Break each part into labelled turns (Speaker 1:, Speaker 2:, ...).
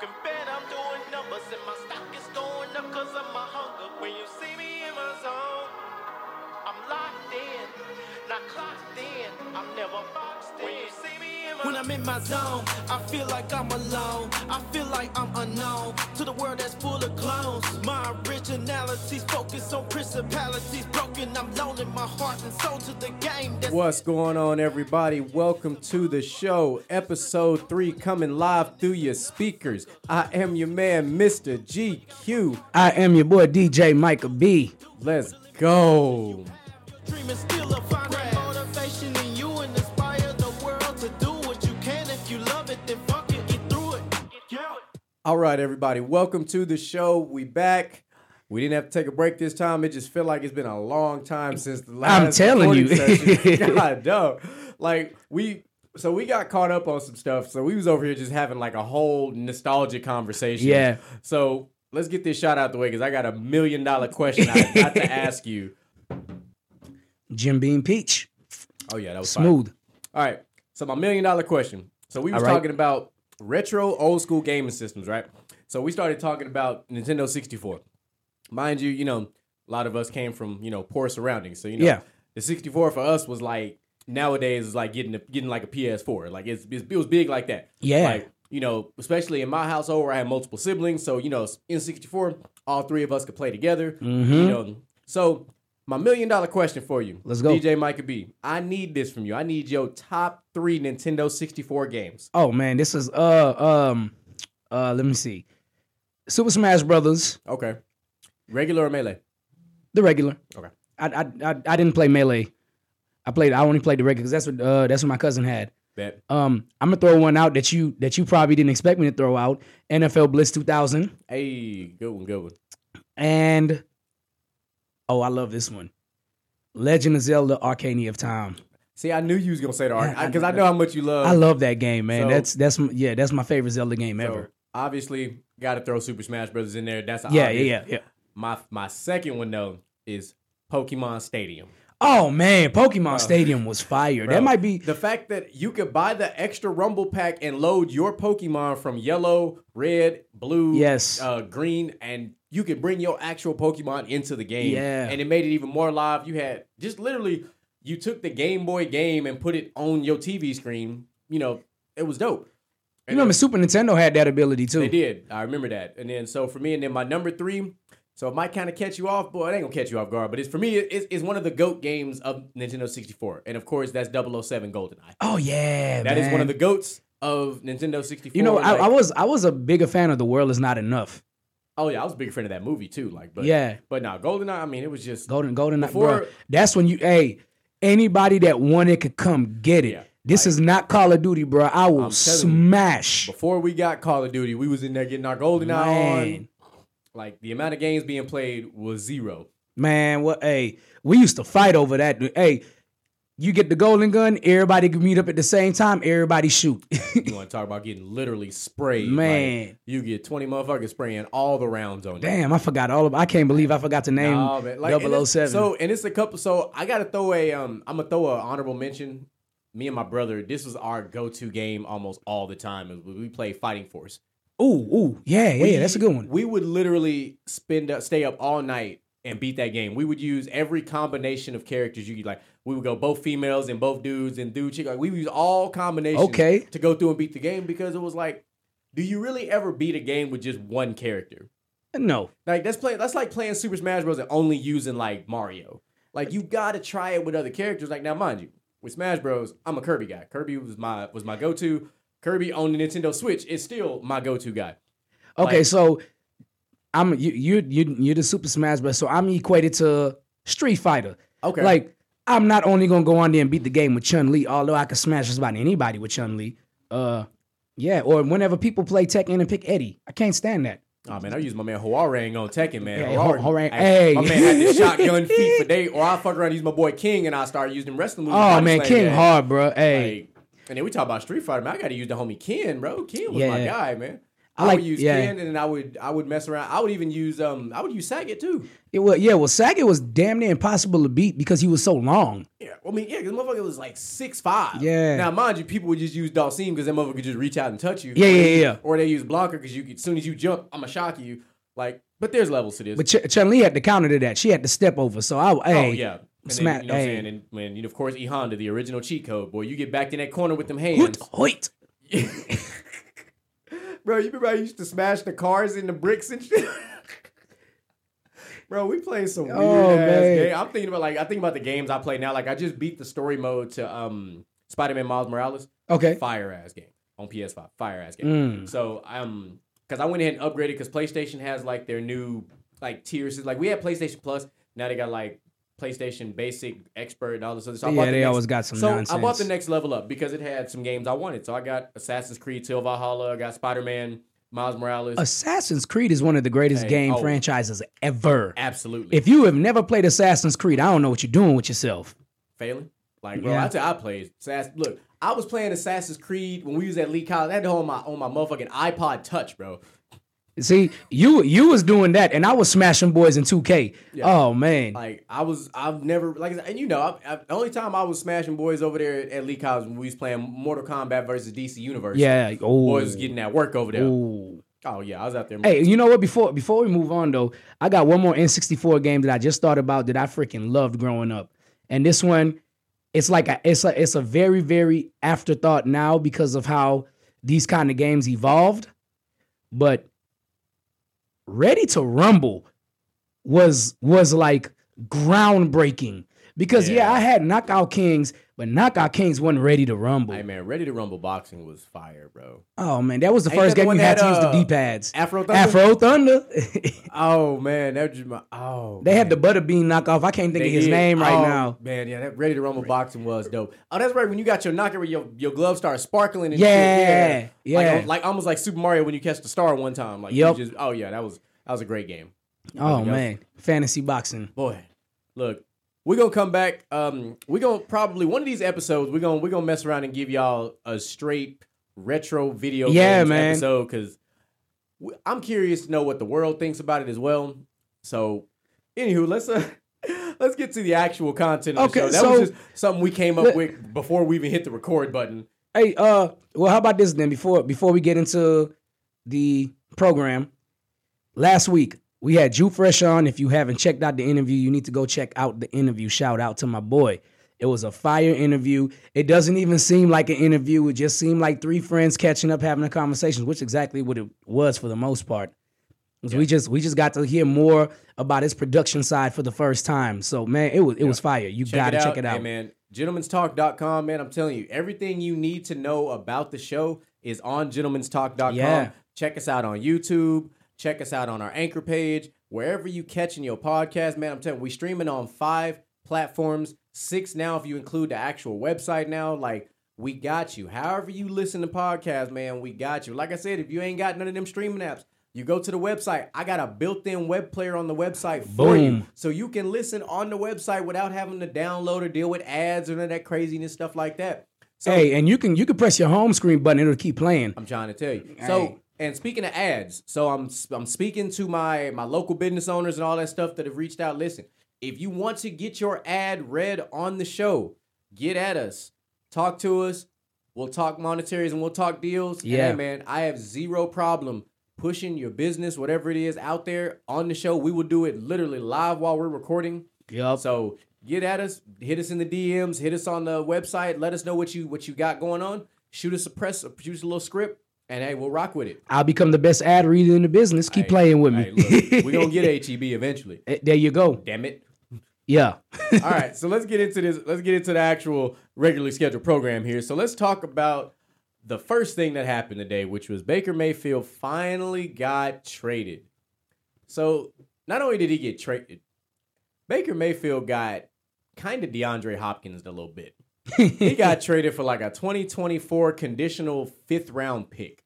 Speaker 1: can bet I'm doing numbers and my stock is going up cause of my hunger. When you see me in my zone, I'm locked in, not clocked in. I'm never When
Speaker 2: I'm in my zone, I feel like I'm alone. I feel like I'm unknown to the world that's full of clones. My originality's focused on principalities broken. I'm loaning my heart and soul to the game. That's
Speaker 3: What's going on, everybody? Welcome to the show, episode three, coming live through your speakers. I am your man, Mr. GQ.
Speaker 4: I am your boy DJ Micah B.
Speaker 3: Let's go. All right, everybody, welcome to the show. We back. We didn't have to take a break this time. It just felt like it's been a long time since the last.
Speaker 4: I'm
Speaker 3: telling
Speaker 4: you.
Speaker 3: God, no. Like we, so we got caught up on some stuff. So we was over here just having like a whole nostalgic conversation.
Speaker 4: Yeah.
Speaker 3: So let's get this shot out the way because I got a million dollar question I got to ask you.
Speaker 4: Jim Beam Peach.
Speaker 3: Oh yeah, that was fine.
Speaker 4: Smooth.
Speaker 3: All right. So my million dollar question. So we was
Speaker 4: right.
Speaker 3: talking about retro old school gaming systems, right? So we started talking about Nintendo 64. Mind you, you know, a lot of us came from, you know, poor surroundings. So, you know,
Speaker 4: Yeah.
Speaker 3: the 64 for us was like nowadays is like getting a, getting like a PS4. Like it's, it's it was big like that.
Speaker 4: Yeah.
Speaker 3: Like, you know, especially in my household where I had multiple siblings. So, you know, in 64, all three of us could play together. Mm-hmm. You know. So my million dollar question for you.
Speaker 4: Let's go.
Speaker 3: DJ Micah B. I need this from you. I need your top three Nintendo 64 games.
Speaker 4: Oh man, this is uh um uh let me see. Super Smash Brothers,
Speaker 3: Okay. Regular or melee?
Speaker 4: the regular.
Speaker 3: Okay.
Speaker 4: I I I, I didn't play melee. I played. I only played the regular because that's what uh that's what my cousin had.
Speaker 3: Bet.
Speaker 4: Um, I'm gonna throw one out that you that you probably didn't expect me to throw out. NFL Blitz 2000
Speaker 3: Hey, good one, good one.
Speaker 4: and oh, I love this one. Legend of Zelda: Ocarina of Time.
Speaker 3: See, I knew you was gonna say the art because I know how much you love.
Speaker 4: I love that game, man.
Speaker 3: so-
Speaker 4: that's that's yeah, that's my favorite Zelda game
Speaker 3: So,
Speaker 4: ever.
Speaker 3: obviously, got to throw Super Smash Brothers in there. That's
Speaker 4: Yeah,
Speaker 3: obvious.
Speaker 4: yeah, yeah, yeah.
Speaker 3: My my second one though is Pokemon Stadium.
Speaker 4: Oh man, Pokemon Stadium was fire.
Speaker 3: Bro,
Speaker 4: that might be
Speaker 3: the fact that you could buy the extra Rumble pack and load your Pokemon from yellow, red, blue,
Speaker 4: Yes.
Speaker 3: uh, green, and you could bring your actual Pokemon into the game.
Speaker 4: Yeah.
Speaker 3: and it made it even more live. You had just literally you took the Game Boy game and put it on your TV screen. You know, it was dope.
Speaker 4: you
Speaker 3: And
Speaker 4: remember
Speaker 3: it-
Speaker 4: Super Nintendo had that ability too.
Speaker 3: they did. I remember that. And then so for me, and then my number three. So it might kind of catch you off, but it ain't gonna catch you off guard. But it's for me, it's, it's one of the goat games of Nintendo 64, and of course that's 007 GoldenEye.
Speaker 4: Oh yeah,
Speaker 3: That is
Speaker 4: man.
Speaker 3: one of the goats of Nintendo 64.
Speaker 4: You know, I,
Speaker 3: like-
Speaker 4: I was I was a bigger fan of The World Is Not Enough.
Speaker 3: Oh yeah, I was a big fan of that movie too. Like, but
Speaker 4: Yeah.
Speaker 3: but now GoldenEye. I mean, it was just
Speaker 4: Golden Golden
Speaker 3: Before-
Speaker 4: bro. That's when you hey anybody that wanted could come get it.
Speaker 3: Yeah,
Speaker 4: this
Speaker 3: like-
Speaker 4: is not Call of Duty, bro. I will
Speaker 3: I'm you.
Speaker 4: smash.
Speaker 3: before we got Call of Duty, we was in there getting our GoldenEye
Speaker 4: Man.
Speaker 3: on. Like the amount of games being played was zero.
Speaker 4: Man, what? Hey, we used to fight over that. Hey, you get the golden gun, everybody can meet up at the same time. Everybody shoot.
Speaker 3: You want to talk about getting literally sprayed?
Speaker 4: Man.
Speaker 3: like, you get 20 motherfuckers spraying all the rounds on you.
Speaker 4: Damn, I forgot all of. I can't believe I forgot to name
Speaker 3: man. Like, and
Speaker 4: 007.
Speaker 3: So and it's a couple. So I gotta throw a um. I'm gonna throw an honorable mention. Me and my brother. This was our go-to game almost all the time. We play Fighting Force.
Speaker 4: Ooh, ooh, yeah, yeah,
Speaker 3: We-
Speaker 4: that's a good one.
Speaker 3: We would literally spend up, stay up all night and beat that game. We would use every combination of characters you could like. We would go both females and both dudes and dude chick. Like we would use all combinations
Speaker 4: Okay.
Speaker 3: to go through and beat the game because it was like, do you really ever beat a game with just one character?
Speaker 4: No,
Speaker 3: Like that's play that's like playing Super Smash Bros. and only using like Mario. Like you gotta try it with other characters. Like now, mind you, with Smash Bros, I'm a Kirby guy. Kirby was my was my go to. Kirby on the Nintendo Switch is still my go to guy.
Speaker 4: Okay,
Speaker 3: Like-
Speaker 4: so I'm you you you you're the Super Smash Bros. So I'm equated to Street Fighter.
Speaker 3: Okay.
Speaker 4: Like I'm not only gonna go on there and beat the game with Chun Li, although I could smash just about anybody with Chun Li. Uh, yeah. Or whenever people play Tekken and pick Eddie, I can't stand that.
Speaker 3: Oh man, I use my man Hwoarang on Tekken, man.
Speaker 4: Hey,
Speaker 3: Hwoarang-
Speaker 4: Ho- Hwoarang-
Speaker 3: Hey, my man had this shotgun feet for days. Or I fuck around and use my boy King and I start using wrestling moves.
Speaker 4: Oh man, King hard, bro. Hey,
Speaker 3: Like, and then we talk about Street Fighter, man. I got to use the homie Ken, bro. Ken was my
Speaker 4: Yeah.
Speaker 3: guy, man.
Speaker 4: I
Speaker 3: I,
Speaker 4: like-
Speaker 3: would use
Speaker 4: yeah.
Speaker 3: Ken, and I would I would mess around. I would even use um I would use Sagat too.
Speaker 4: It was yeah. Well, Sagat was damn near impossible to beat because he was so long.
Speaker 3: Yeah, I mean, yeah, because motherfucker was like six five.
Speaker 4: Yeah.
Speaker 3: Now, mind you, people would just use Dhalsim because that motherfucker could just reach out and touch you.
Speaker 4: Yeah, yeah, yeah.
Speaker 3: Or they use Blanka because you could, as soon as you jump, I'ma shock you. Like, but there's levels to this.
Speaker 4: But Ch- Chun Li had to counter to that. She had to step over. So I hey,
Speaker 3: oh yeah. And
Speaker 4: smack-
Speaker 3: then, you know what I'm
Speaker 4: hey.
Speaker 3: saying? And when you know, of course, E Honda, the original cheat code, boy, you get back in that corner with them
Speaker 4: hoot,
Speaker 3: hands.
Speaker 4: hoit.
Speaker 3: Bro, you remember I used to smash the cars in the bricks and shit? Bro, we playing some weird
Speaker 4: Oh,
Speaker 3: ass
Speaker 4: man.
Speaker 3: game. I'm thinking about like I think about the games I play now. Like I just beat the story mode to um Spider-Man Miles Morales.
Speaker 4: Okay.
Speaker 3: Fire ass game on PS5. Fire ass game.
Speaker 4: Mm.
Speaker 3: So um because I went ahead and upgraded because PlayStation has like their new like tiers. Like we had PlayStation Plus. Now they got like PlayStation Basic, Expert, and all this other stuff. I
Speaker 4: Yeah,
Speaker 3: the
Speaker 4: they
Speaker 3: next-
Speaker 4: always got some
Speaker 3: So I bought the next level up because it had some games I wanted. So I got Assassin's Creed, Till Valhalla. I got Spider Man, Miles Morales.
Speaker 4: Assassin's Creed is one of the greatest
Speaker 3: Hey,
Speaker 4: game
Speaker 3: oh.
Speaker 4: franchises ever.
Speaker 3: Absolutely.
Speaker 4: If you have never played Assassin's Creed, I don't know what you're doing with yourself.
Speaker 3: failing. Like, bro,
Speaker 4: Yeah.
Speaker 3: I tell I played. Assass- Look, I was playing Assassin's Creed when we was at Lee College. I had it on my on my motherfucking iPod Touch, bro.
Speaker 4: See, you you was doing that, and I was smashing boys in 2K. Oh man,
Speaker 3: Like, I was, I've never like, and you know, I, I, the only time I was smashing boys over there at, at Lee College when we was playing Mortal Kombat versus DC Universe.
Speaker 4: yeah. Oh,
Speaker 3: boys was getting that work over there.
Speaker 4: Ooh.
Speaker 3: Oh yeah, I was out there.
Speaker 4: Hey, you know what? Before before we move on though, I got one more N64 game that I just thought about that I freaking loved growing up, and this one, it's like a, it's a it's a very very afterthought now because of how these kind of games evolved, but Ready to Rumble was was like groundbreaking because yeah,
Speaker 3: Yeah.
Speaker 4: I had Knockout Kings, but Knockout Kings wasn't ready to rumble.
Speaker 3: Hey man, Ready to Rumble boxing was fire, bro.
Speaker 4: Oh man, that was the
Speaker 3: Ain't
Speaker 4: first
Speaker 3: that the
Speaker 4: game
Speaker 3: one
Speaker 4: you had
Speaker 3: that,
Speaker 4: to use the
Speaker 3: uh,
Speaker 4: D pads.
Speaker 3: Afro Thunder?
Speaker 4: Afro Thunder.
Speaker 3: Oh man, that was just my oh.
Speaker 4: They had the
Speaker 3: man.
Speaker 4: Butterbean knockoff. I can't think
Speaker 3: They
Speaker 4: of his
Speaker 3: did.
Speaker 4: name right
Speaker 3: Oh,
Speaker 4: now.
Speaker 3: Man, yeah, that Ready to Rumble boxing was dope. Oh, that's right. When you got your knocker, where your your gloves start sparkling and
Speaker 4: Yeah,
Speaker 3: shit.
Speaker 4: yeah.
Speaker 3: Like, like almost like Super Mario when you catch the star one time. Like
Speaker 4: Yep.
Speaker 3: you just oh yeah, that was that was a great game.
Speaker 4: Oh man, fantasy boxing.
Speaker 3: Boy, look, we're gonna come back. Um, we're gonna probably one of these episodes. We're gonna we're gonna mess around and give y'all a straight retro video
Speaker 4: Yeah, man.
Speaker 3: episode because I'm curious to know what the world thinks about it as well. So, anywho, let's uh. Let's get to the actual content of the
Speaker 4: Okay,
Speaker 3: show. That
Speaker 4: so-
Speaker 3: was just something we came up
Speaker 4: Let-
Speaker 3: with before we even hit the record button.
Speaker 4: Hey, uh, well, how about this then? Before before we get into the program, last week we had Jew Fresh on. If you haven't checked out the interview, you need to go check out the interview. Shout out to my boy. It was a fire interview. It doesn't even seem like an interview. It just seemed like three friends catching up, having a conversation, which exactly what it was for the most part. 'Cause We just we just got to hear more about his production side for the first time. So man, it was it was fire. You gotta check it out.
Speaker 3: Hey, man. Gentleman'stalk.com, man. I'm telling you, everything you need to know about the show is on gentleman'stalk.com.
Speaker 4: Yeah.
Speaker 3: Check us out on YouTube. Check us out on our anchor page. Wherever you catching your podcast, man, I'm telling you, we streaming on five platforms, six now if you include the actual website now. Like, we got you. However you listen to podcasts, man, we got you. Like I said, if you ain't got none of them streaming apps, you go to the website. I got a built-in web player on the website for you.
Speaker 4: Boom.
Speaker 3: So you can listen on the website without having to download or deal with ads or none of that craziness, stuff like that. So
Speaker 4: hey, and you can you can press your home screen button; it'll keep playing.
Speaker 3: I'm trying to tell you. So. And speaking of ads, so I'm I'm speaking to my my local business owners and all that stuff that have reached out. Listen, if you want to get your ad read on the show, get at us. Talk to us. We'll talk monetaries and we'll talk deals. And,
Speaker 4: Yeah.
Speaker 3: hey, man, I have zero problem pushing your business, whatever it is, out there on the show. We will do it literally live while we're recording.
Speaker 4: Yup.
Speaker 3: So get at us, hit us in the DMs, hit us on the website, let us know what you what you got going on. Shoot us a press, shoot us a little script, and hey, we'll rock with it.
Speaker 4: I'll become the best ad reader in the business. Keep
Speaker 3: Hey,
Speaker 4: playing with me.
Speaker 3: look, we gonna get HEB eventually.
Speaker 4: Eh, there you go.
Speaker 3: Damn it.
Speaker 4: Yeah.
Speaker 3: All right, so let's get into this. Let's get into the actual regularly scheduled program here. So let's talk about the first thing that happened today, which was Baker Mayfield finally got traded. So not only did he get traded, Baker Mayfield got kind of DeAndre Hopkins a little bit. He got traded for like a 2024 conditional fifth round pick.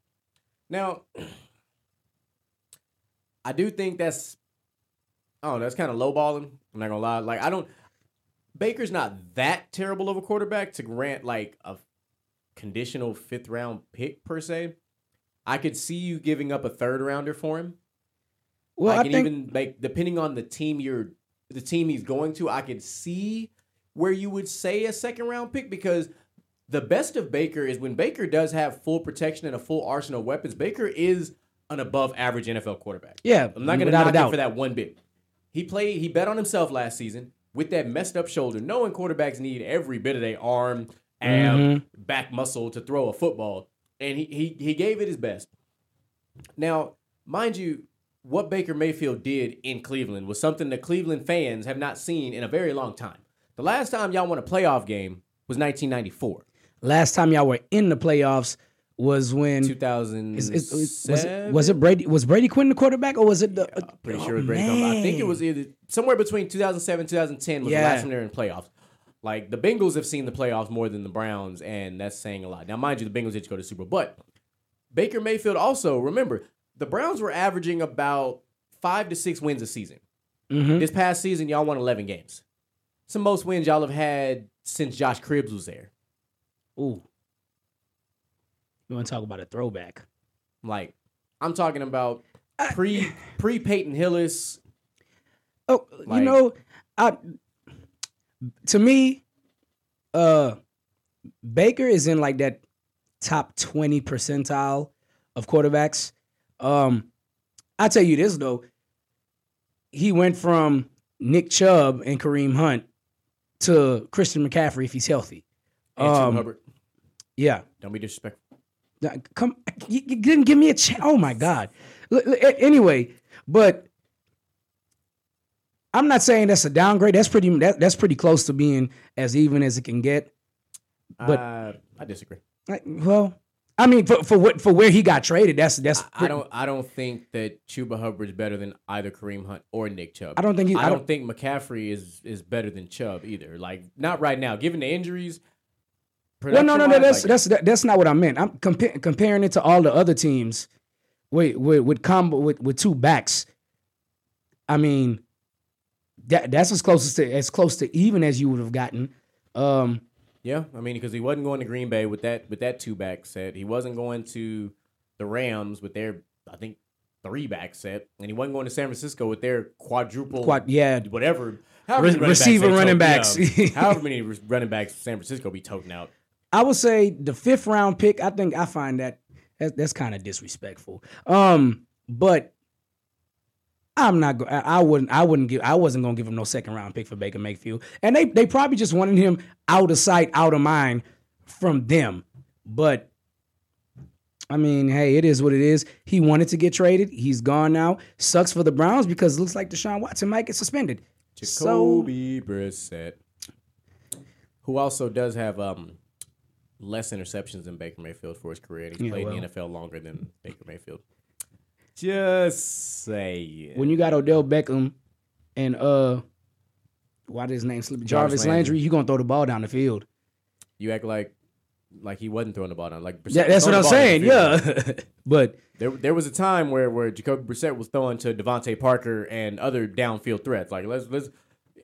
Speaker 3: Now, I do think that's oh, that's kind of lowballing. I'm not gonna lie. Like I don't Baker's not that terrible of a quarterback to grant like a conditional fifth round pick per se. I could see you giving up a third rounder for him.
Speaker 4: Well,
Speaker 3: I
Speaker 4: I
Speaker 3: can
Speaker 4: think
Speaker 3: even like depending on the team you're the team he's going to, I could see where you would say a second round pick because the best of Baker is when Baker does have full protection and a full arsenal of weapons, Baker is an above average NFL quarterback.
Speaker 4: yeah,
Speaker 3: I'm not gonna
Speaker 4: without
Speaker 3: knock him
Speaker 4: doubt.
Speaker 3: for that one bit. He played he bet on himself last season with that messed up shoulder, knowing quarterbacks need every bit of their arm and
Speaker 4: Mm-hmm.
Speaker 3: back muscle to throw a football. And he he he gave it his best. Now, mind you, what Baker Mayfield did in Cleveland was something that Cleveland fans have not seen in a very long time. The last time y'all won a playoff game was 1994,
Speaker 4: Last time y'all were in the playoffs was when
Speaker 3: 2007.
Speaker 4: is- is- was, it, was it Brady was Brady Quinn the quarterback or was it the?
Speaker 3: I'm pretty
Speaker 4: oh,
Speaker 3: sure it was Brady Quinn. I think it was either somewhere between 2007 2010 was
Speaker 4: Yeah.
Speaker 3: the last time they were in playoffs. Like the Bengals have seen the playoffs more than the Browns, and that's saying a lot. Now, mind you, the Bengals did go to Super Bowl, but Baker Mayfield also remember the Browns were averaging about five to six wins a season.
Speaker 4: Mhm.
Speaker 3: This past season, y'all won 11 games. It's the most wins y'all have had since Josh Cribbs was there.
Speaker 4: Ooh, you want to talk about a throwback?
Speaker 3: Like, I'm talking about pre pre Peyton Hillis.
Speaker 4: Oh,
Speaker 3: Like-
Speaker 4: you know, I to me, uh, Baker is in like that top twenty percentile of quarterbacks. Um, I tell you this though, he went from Nick Chubb and Kareem Hunt to Christian McCaffrey if he's healthy.
Speaker 3: And Chuba
Speaker 4: Um,
Speaker 3: Hubbard.
Speaker 4: Yeah,
Speaker 3: Don't be disrespectful.
Speaker 4: Now, Come, you, you didn't give me a chance. Oh my god. L- l- a- Anyway, but I'm not saying that's a downgrade. That's pretty. That, that's pretty close to being as even as it can get. But-
Speaker 3: uh, I disagree.
Speaker 4: Like, Well, I mean, for for what for where he got traded, that's that's.
Speaker 3: I
Speaker 4: pretty-
Speaker 3: don't. I don't think that Chuba Hubbard is better than either Kareem Hunt or Nick Chubb.
Speaker 4: I don't think he.
Speaker 3: I
Speaker 4: I
Speaker 3: don't
Speaker 4: don't.
Speaker 3: think McCaffrey is is better than Chubb either. Like not right now, given the injuries.
Speaker 4: Well, no, no, no. That's
Speaker 3: like,
Speaker 4: that's that, that's not what I meant. I'm compa- comparing it to all the other teams. With with with combo with with two backs. I mean, that that's as close to as close to even as you would have gotten. Um,
Speaker 3: yeah. I mean, because he wasn't going to Green Bay with that with that two back set. He wasn't going to the Rams with their I think three back set, and he wasn't going to San Francisco with their quadruple
Speaker 4: quite yeah.
Speaker 3: whatever. however
Speaker 4: Re-
Speaker 3: running
Speaker 4: receiver
Speaker 3: they
Speaker 4: running backs.
Speaker 3: yeah, however many running backs San Francisco be toting out.
Speaker 4: I would say the fifth round pick. I think I find that that's, that's kind of disrespectful. Um, but I'm not. Go- I, wouldn't. I wouldn't give. I wasn't gonna give him no second round pick for Baker Mayfield. And they they probably just wanted him out of sight, out of mind from them. But I mean, hey, it is what it is. He wanted to get traded. He's gone now. Sucks for the Browns because it looks like Deshaun Watson might get suspended. So
Speaker 3: Jacoby Brissett, who also does have um less interceptions than Baker Mayfield for his career, and he's
Speaker 4: Yeah,
Speaker 3: played in the NFL longer than Baker Mayfield. Just saying.
Speaker 4: when you got Odell Beckham and uh why did his name slip? Jarvis,
Speaker 3: Jarvis
Speaker 4: Landry,
Speaker 3: Landry.
Speaker 4: you gonna throw the ball down the field.
Speaker 3: you act like like he wasn't throwing the ball down. Like Brissett
Speaker 4: Yeah, that's what I'm
Speaker 3: throwing the ball down
Speaker 4: saying. Yeah. but
Speaker 3: There, there was a time where where Jacoby Brissett was throwing to DeVante Parker and other downfield threats. Like let's let's,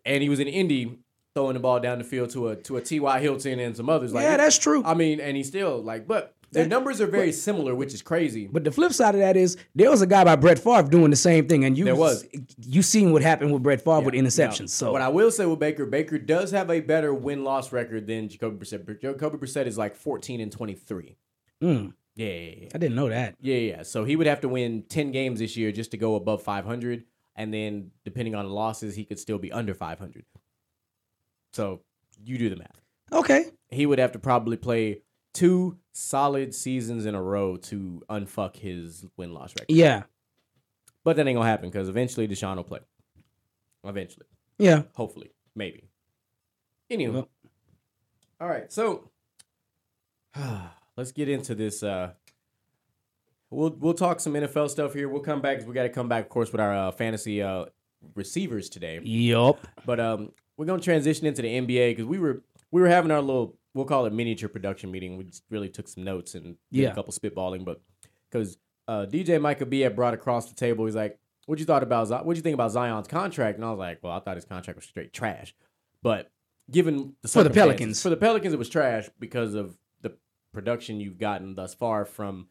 Speaker 3: and he was in Indy throwing the ball down the field to a to a T.Y. Hilton and some others. Like
Speaker 4: yeah, that's true.
Speaker 3: I mean, and he still like, but their numbers are very similar, which is crazy.
Speaker 4: but the flip side of that is there was a guy by Brett Favre doing the same thing, and you
Speaker 3: There was.
Speaker 4: you seen what happened with Brett Favre with interceptions. So
Speaker 3: what I will say with Baker, Baker does have a better win loss record than Jacoby Brissett. Jacoby Brissett is like fourteen and twenty three.
Speaker 4: Mm,
Speaker 3: Yeah, yeah, yeah.
Speaker 4: I didn't know that.
Speaker 3: Yeah, yeah. So he would have to win 10 games this year just to go above 500. And then depending on the losses, he could still be under 500. So you do the math.
Speaker 4: Okay,
Speaker 3: He would have to probably play two solid seasons in a row to unfuck his win loss record.
Speaker 4: yeah,
Speaker 3: But that ain't going to happen because eventually Deshaun will play. Eventually.
Speaker 4: yeah.
Speaker 3: Hopefully. Maybe. Anyway.
Speaker 4: Well-
Speaker 3: All right. So let's get into this. Uh, we'll we'll talk some NFL stuff here. We'll come back. we got to come back, of course, with our uh, fantasy uh, receivers today.
Speaker 4: Yup.
Speaker 3: But um, we're gonna transition into the NBA because we were we were having our little we'll call it miniature production meeting. We just really took some notes and did
Speaker 4: Yeah.
Speaker 3: a couple spitballing, but because uh, DJ Micah B had brought across the table, he's like, "What you thought about? What you think about Zion's contract?" And I was like, "Well, I thought his contract was straight trash." But given the
Speaker 4: For the Pelicans.
Speaker 3: for the Pelicans, it was trash because of the production you've gotten thus far from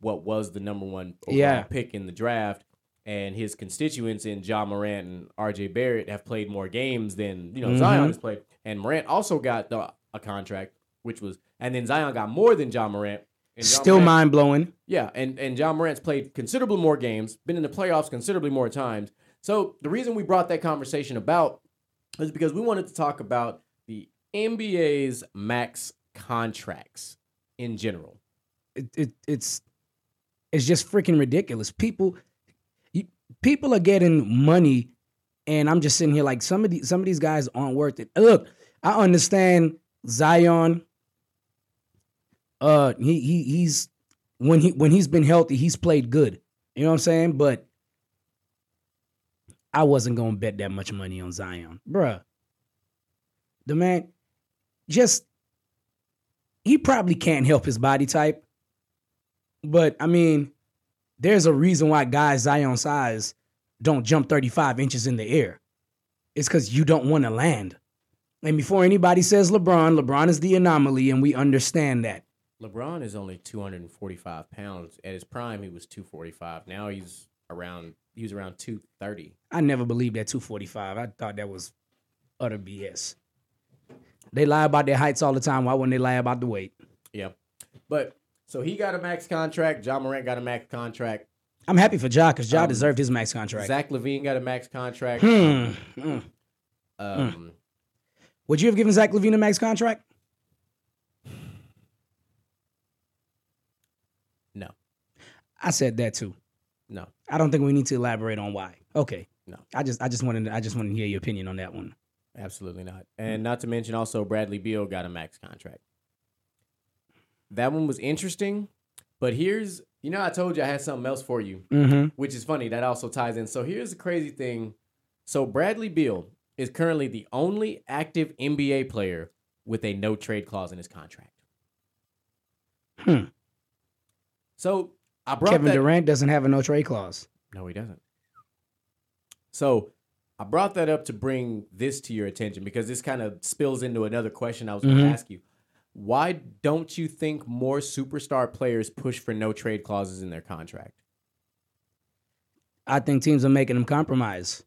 Speaker 3: what was the number one
Speaker 4: Yeah.
Speaker 3: pick in the draft. And his constituents in John Morant and RJ Barrett have played more games than you know
Speaker 4: Mhm.
Speaker 3: Zion has played. And Morant also got the, a contract, which was, and then Zion got more than John Morant. John
Speaker 4: Still
Speaker 3: Morant-
Speaker 4: mind blowing.
Speaker 3: yeah, and and John Morant's played considerably more games, been in the playoffs considerably more times. So the reason we brought that conversation about is because we wanted to talk about the NBA's max contracts in general.
Speaker 4: It, it it's it's just freaking ridiculous. People you, people are getting money, and I'm just sitting here like some of these some of these guys aren't worth it. Look, I understand Zion. Uh, he he he's when he when he's been healthy, he's played good. You know what I'm saying? But I wasn't gonna bet that much money on Zion, bruh. The man just he probably can't help his body type. But I mean, there's a reason why guys Zion size don't jump 35 inches in the air. It's because you don't want to land. And before anybody says LeBron, LeBron is the anomaly, and we understand that.
Speaker 3: LeBron is only 245 pounds. At his prime, he was 245. Now he's around he was around 230.
Speaker 4: I never believed that 245. I thought that was utter BS. They lie about their heights all the time. Why wouldn't they lie about the weight?
Speaker 3: Yeah. But so he got a max contract. John Morant got a max contract.
Speaker 4: I'm happy for Ja because Ja
Speaker 3: Um,
Speaker 4: deserved his max contract.
Speaker 3: Zach LaVine got a max contract.
Speaker 4: Hmm. Hmm.
Speaker 3: Um,
Speaker 4: Would you have given Zach LaVine a max contract?
Speaker 3: No,
Speaker 4: I said that too.
Speaker 3: no,
Speaker 4: I don't think we need to elaborate on why. Okay.
Speaker 3: No.
Speaker 4: I just I just wanted to, I just wanted to hear your opinion on that one.
Speaker 3: absolutely not. And not to mention also Bradley Beal got a max contract. That one was interesting, but here's you know I told you I had something else for you,
Speaker 4: Mm-hmm.
Speaker 3: which is funny. That also ties in. So here's the crazy thing. So Bradley Beal is currently the only active NBA player with a no trade clause in his contract.
Speaker 4: Hmm.
Speaker 3: So I brought
Speaker 4: Kevin
Speaker 3: that,
Speaker 4: Durant doesn't have a no trade clause.
Speaker 3: No, he doesn't. So I brought that up to bring this to your attention because this kind of spills into another question I was going to ask you. Why don't you think more superstar players push for no trade clauses in their contract?
Speaker 4: I think teams are making them compromise.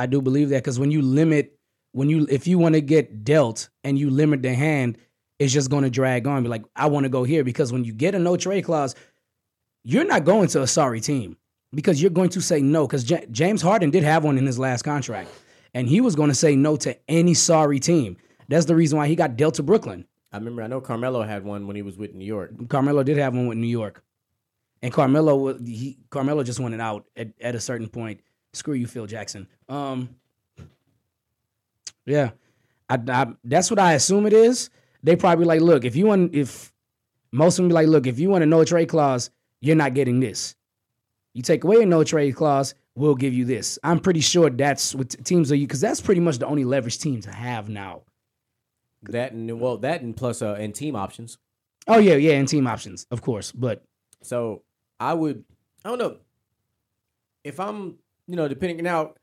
Speaker 4: I do believe that because when you limit, when you if you want to get dealt and you limit the hand, it's just going to drag on. Be like, I want to go here because when you get a no trade clause, you're not going to a sorry team because you're going to say no. Because J- James Harden did have one in his last contract, and he was going to say no to any sorry team. That's the reason why he got dealt to Brooklyn.
Speaker 3: I remember I know Carmelo had one when he was with New York.
Speaker 4: Carmelo did have one with New York, and Carmelo he Carmelo just wanted out at, at a certain point. Screw you, Phil Jackson. Um, yeah, I, I, that's what I assume it is. They probably like, look, if you want, if most of them be like, look, if you want a no trade clause, you're not getting this. You take away a no trade clause, we'll give you this. I'm pretty sure that's what teams are you because that's pretty much the only leverage teams have now.
Speaker 3: That and well, that and plus uh, and team options.
Speaker 4: Oh yeah, yeah, and team options, of course, but
Speaker 3: So I would, I don't know, if I'm, you know, depending now.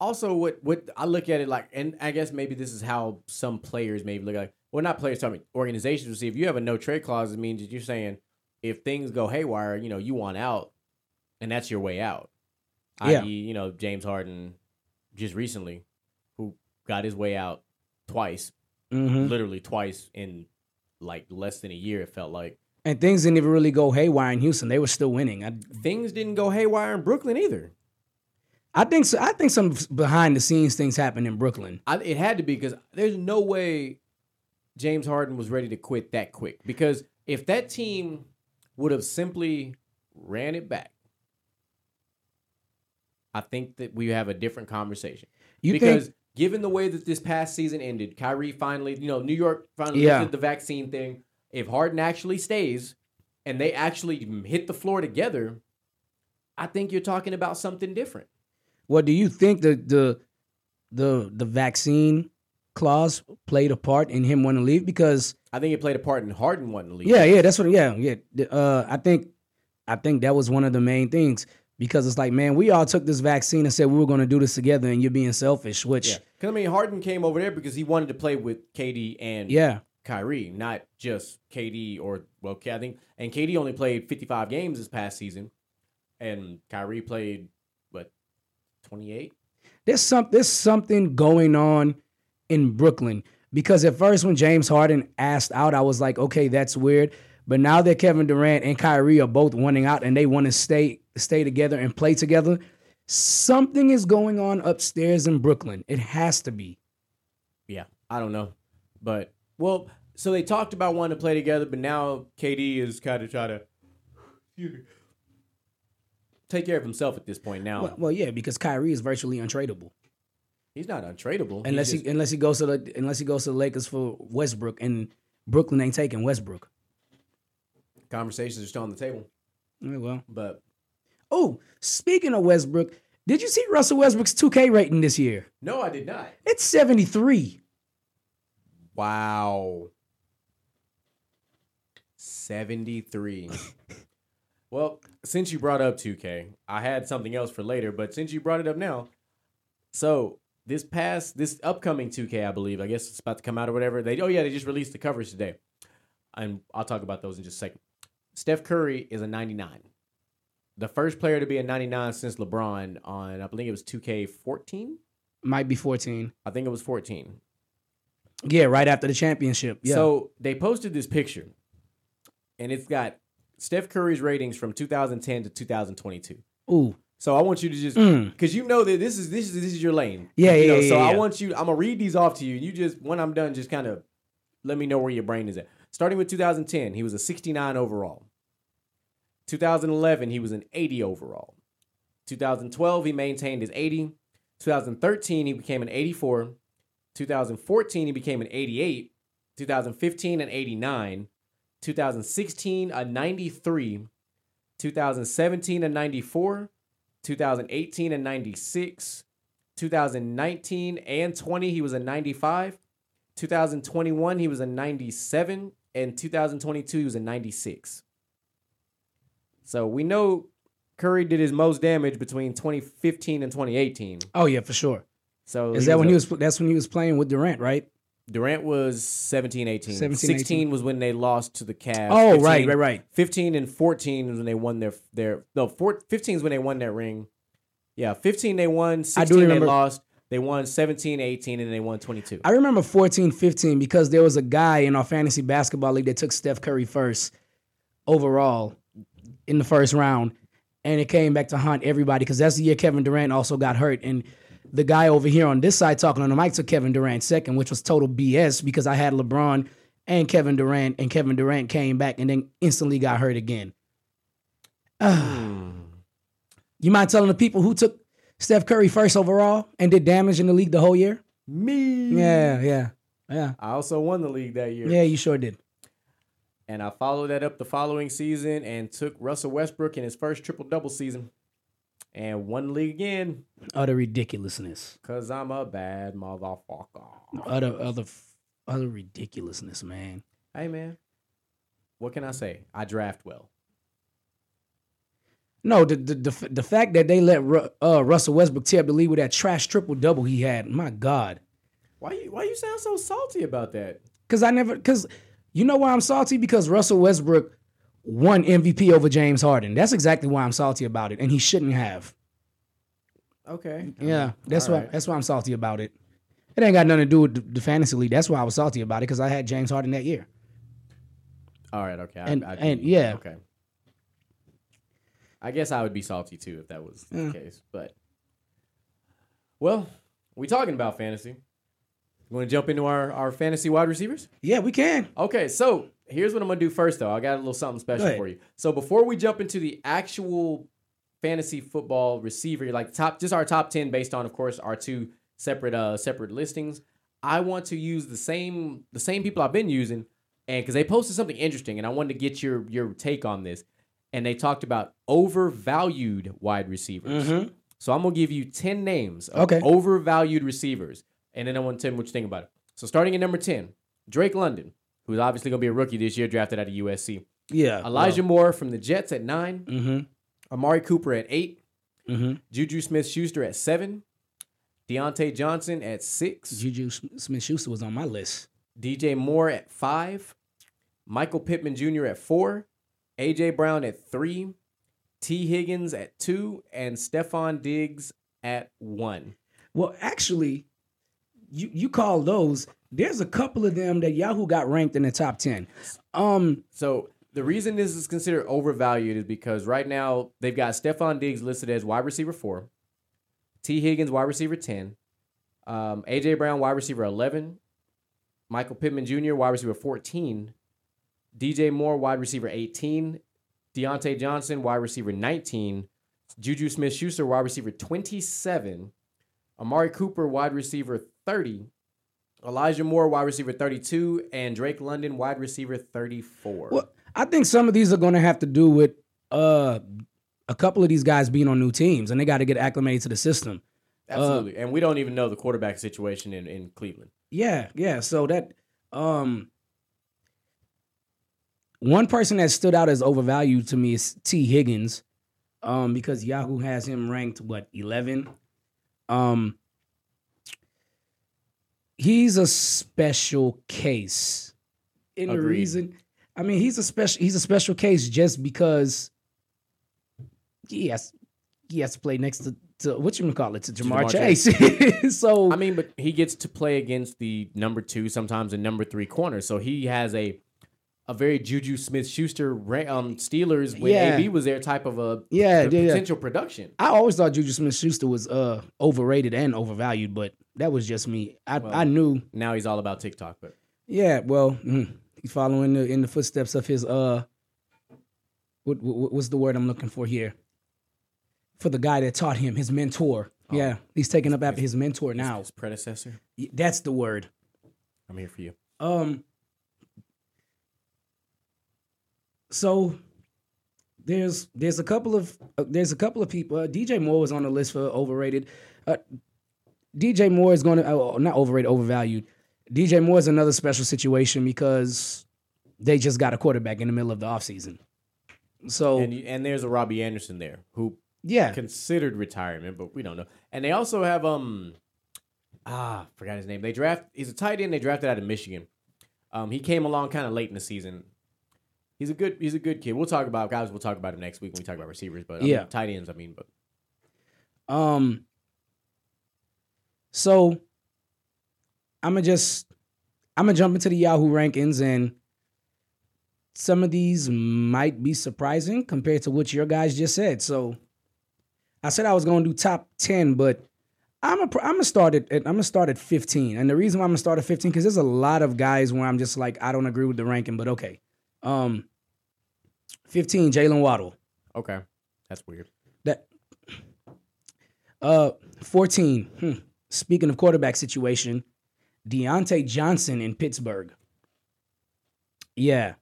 Speaker 3: Also, what what I look at it like, and I guess maybe this is how some players maybe look like. Well, not players, I mean organizations will see if you have a no trade clause, it means that you're saying if things go haywire, you know, you want out, and that's your way out.
Speaker 4: Yeah.
Speaker 3: I.e., you know, James Harden just recently, who got his way out twice,
Speaker 4: mhm.
Speaker 3: literally twice in like less than a year. It felt like
Speaker 4: and things didn't even really go haywire in Houston. They were still winning. I,
Speaker 3: things didn't go haywire in Brooklyn either.
Speaker 4: I think so, I think some behind the scenes things happened in Brooklyn.
Speaker 3: I, it had to be because there's no way James Harden was ready to quit that quick. Because if that team would have simply ran it back, I think that we have a different conversation.
Speaker 4: You
Speaker 3: because
Speaker 4: think
Speaker 3: given the way that this past season ended, Kyrie finally, you know, New York finally
Speaker 4: Yeah.
Speaker 3: did the vaccine thing. If Harden actually stays and they actually hit the floor together, I think you're talking about something different.
Speaker 4: What do you think the the the the vaccine clause played a part in him wanting to leave? Because
Speaker 3: I think it played a part in Harden wanting to leave.
Speaker 4: yeah, yeah, that's what yeah, yeah. Uh, I think I think that was one of the main things because it's like, man, we all took this vaccine and said we were going to do this together, and you're being selfish. Which
Speaker 3: Yeah. Because I mean, Harden came over there because he wanted to play with KD and
Speaker 4: yeah,
Speaker 3: Kyrie, not just KD or well, I think and KD only played 55 games this past season, and Kyrie played 28.
Speaker 4: there's some there's something going on in Brooklyn because at first when James Harden asked out, I was like, okay, that's weird. But now that Kevin Durant and Kyrie are both wanting out and they want to stay stay together and play together, something is going on upstairs in Brooklyn. It has to be.
Speaker 3: Yeah, I don't know, but well, so they talked about wanting to play together, but now KD is kind of trying to take care of himself at this point. Now
Speaker 4: Well, well, yeah, because Kyrie is virtually untradeable
Speaker 3: he's not untradeable
Speaker 4: unless
Speaker 3: just-
Speaker 4: he unless he goes to the unless he goes to the Lakers for Westbrook and Brooklyn ain't taking Westbrook.
Speaker 3: conversations are still on the table.
Speaker 4: Yeah, well,
Speaker 3: But
Speaker 4: oh, speaking of Westbrook, did you see Russell Westbrook's 2K rating this year?
Speaker 3: no, I did not.
Speaker 4: It's 73.
Speaker 3: Wow. 73. well, since you brought up 2K, I had something else for later, but since you brought it up now, so this past this upcoming 2K, I believe, I guess it's about to come out or whatever. They oh yeah, they just released the covers today. And I'll talk about those in just a second. Steph Curry is a 99. The first player to be a 99 since LeBron on I believe it was 2K14.
Speaker 4: Might be 14.
Speaker 3: I think it was 14.
Speaker 4: Yeah, right after the championship. Yeah.
Speaker 3: So they posted this picture, and it's got Steph Curry's ratings from 2010 to 2022.
Speaker 4: ooh,
Speaker 3: So I want you to just
Speaker 4: Mm.
Speaker 3: because you know that this is this is this is your lane.
Speaker 4: Yeah,
Speaker 3: You
Speaker 4: yeah,
Speaker 3: know,
Speaker 4: yeah,
Speaker 3: So
Speaker 4: yeah,
Speaker 3: I want you. I'm gonna read these off to you. You just when I'm done, just kind of let me know where your brain is at. Starting with 2010, he was a 69 overall. 2011, he was an 80 overall. 2012, he maintained his 80. 2013, he became an 84. 2014, he became an 88. 2015, an 89. 2016, a 93. 2017, a 94. 2018, a 96. 2019 and 20, he was a 95. 2021, he was a 97. And 2022, he was a 96. So we know Curry did his most damage between 2015 and 2018.
Speaker 4: oh yeah, for sure.
Speaker 3: So
Speaker 4: Is that when he was? That's when he was playing with Durant, right?
Speaker 3: Durant was 17, 18.
Speaker 4: 17,
Speaker 3: 16
Speaker 4: 18.
Speaker 3: was when they lost to the Cavs.
Speaker 4: Oh, right, right, right.
Speaker 3: 15 and 14 is when they won their their no, four, 15 is when they won their ring. Yeah, 15 they won, 16 they
Speaker 4: remember-
Speaker 3: lost. They won 17, 18 and they won 22.
Speaker 4: I remember 14, 15 because there was a guy in our fantasy basketball league that took Steph Curry first overall in the first round, and it came back to haunt everybody because that's the year Kevin Durant also got hurt, and the guy over here on this side talking on the mic took Kevin Durant second, which was total BS because I had LeBron and Kevin Durant, and Kevin Durant came back and then instantly got hurt again. You mind telling the people who took Steph Curry first overall and did damage in the league the whole year?
Speaker 3: Me.
Speaker 4: Yeah, yeah, yeah.
Speaker 3: I also won the league that year.
Speaker 4: Yeah, you sure did.
Speaker 3: And I followed that up the following season and took Russell Westbrook in his first triple double season and one league again
Speaker 4: Utter ridiculousness.
Speaker 3: because I'm a bad motherfucker.
Speaker 4: Utter other utter ridiculousness, man.
Speaker 3: Hey, man. What can I say? I draft well.
Speaker 4: No, the the the, the fact that they let Ru- uh, Russell Westbrook tear up the league with that trash triple double he had, my God.
Speaker 3: Why you why you sound so salty about that?
Speaker 4: Cause I never, cause you know why I'm salty because Russell Westbrook won MVP over James Harden. That's exactly why I'm salty about it, and he shouldn't have.
Speaker 3: Okay.
Speaker 4: Yeah, that's
Speaker 3: All
Speaker 4: why.
Speaker 3: right.
Speaker 4: That's why I'm salty about it. It ain't got nothing to do with the, the fantasy league. That's why I was salty about it because I had James Harden that year.
Speaker 3: All right, okay.
Speaker 4: And-
Speaker 3: I, I
Speaker 4: and, yeah.
Speaker 3: Okay. I guess I would be salty too if that was
Speaker 4: Yeah.
Speaker 3: the case. But well, we talking about fantasy. You want to jump into our, our fantasy wide receivers?
Speaker 4: Yeah, we can.
Speaker 3: Okay, so here's what I'm gonna do first though. I got a little something special for you. So before we jump into the actual fantasy football receiver, like top just our top 10 based on of course our two separate uh separate listings, I want to use the same the same people I've been using and cuz they posted something interesting and I wanted to get your your take on this. And they talked about overvalued wide receivers. So I'm gonna give you 10 names of
Speaker 4: Okay.
Speaker 3: overvalued receivers. And then I want to tell you what you think about it. So starting at number 10, Drake London, who's obviously gonna be a rookie this year, drafted out of USC.
Speaker 4: Yeah.
Speaker 3: Elijah Moore from the Jets at nine.
Speaker 4: Mm-hmm.
Speaker 3: Amari Cooper at 8
Speaker 4: Mm-hmm.
Speaker 3: Juju Smith Schuster at seven. Diontae Johnson at six.
Speaker 4: Juju Smith Schuster was on my list.
Speaker 3: DJ Moore at five, Michael Pittman Jr. at four, AJ Brown at three, Tee Higgins at two, and Stefon Diggs at one.
Speaker 4: Well, actually, you you call those. There's a couple of them that Yahoo got ranked in the top ten. Um,
Speaker 3: So the reason this is considered overvalued is because right now they've got Stefon Diggs listed as wide receiver four, Tee Higgins wide receiver ten, um, AJ Brown wide receiver eleven, Michael Pittman Jr. wide receiver fourteen, DJ Moore wide receiver eighteen, Diontae Johnson wide receiver nineteen, Juju Smith Schuster wide receiver twenty seven, Amari Cooper wide receiver thirty. Elijah Moore, wide receiver 32, and Drake London, wide receiver 34.
Speaker 4: well, I think some of these are going to have to do with uh a couple of these guys being on new teams, and they got to get acclimated to the system.
Speaker 3: Absolutely. and we don't even know the quarterback situation in, in Cleveland.
Speaker 4: Yeah, yeah. So that um one person that stood out as overvalued to me is Tee Higgins. Um, because Yahoo has him ranked what, eleven? Um he's a special case. And the reason I mean he's a special he's a special case just because he has he has to play next to, to what you call it to Ja'Marr,
Speaker 3: Ja'Marr
Speaker 4: Chase. so
Speaker 3: I mean, but he gets to play against the number two, sometimes the number three corner. So he has a a very Juju Smith Schuster um, Steelers when
Speaker 4: Yeah.
Speaker 3: AB was there type of a
Speaker 4: Yeah,
Speaker 3: p-
Speaker 4: yeah, yeah.
Speaker 3: potential production.
Speaker 4: I always thought Juju Smith Schuster was uh overrated and overvalued, but that was just me. I
Speaker 3: Well-
Speaker 4: I knew.
Speaker 3: Now he's all about TikTok, but
Speaker 4: Yeah, well, mm, he's following the, in the footsteps of his uh, what, what what's the word I'm looking for here? For the guy that taught him, his mentor. Yeah, he's taking up after his mentor now.
Speaker 3: his predecessor.
Speaker 4: That's the word.
Speaker 3: I'm here for you.
Speaker 4: Um. So there's there's a couple of uh, there's a couple of people. Uh, DJ Moore was on the list for overrated. Uh, DJ Moore is going to uh, not overrated, overvalued. DJ Moore is another special situation because they just got a quarterback in the middle of the offseason. So
Speaker 3: And and there's a Robbie Anderson there who
Speaker 4: yeah,
Speaker 3: considered retirement, but we don't know. And they also have um ah forgot his name. They draft he's a tight end they drafted out of Michigan. Um he came along kind of late in the season. He's a good he's a good kid. We'll talk about guys. We'll talk about him next week when we talk about receivers. But I mean,
Speaker 4: Yeah.
Speaker 3: tight ends. I mean, but
Speaker 4: Um. So I'm gonna just I'm gonna jump into the Yahoo rankings, and some of these might be surprising compared to what your guys just said. So I said I was gonna do top ten, but I'm a I'm gonna start at I'm gonna start at 15, and the reason why I'm gonna start at 15 because there's a lot of guys where I'm just like I don't agree with the ranking, but okay. Um, 15, Jaylen Waddle.
Speaker 3: okay, that's weird.
Speaker 4: That uh 14. Hmm. Speaking of quarterback situation, Diontae Johnson in Pittsburgh. Yeah.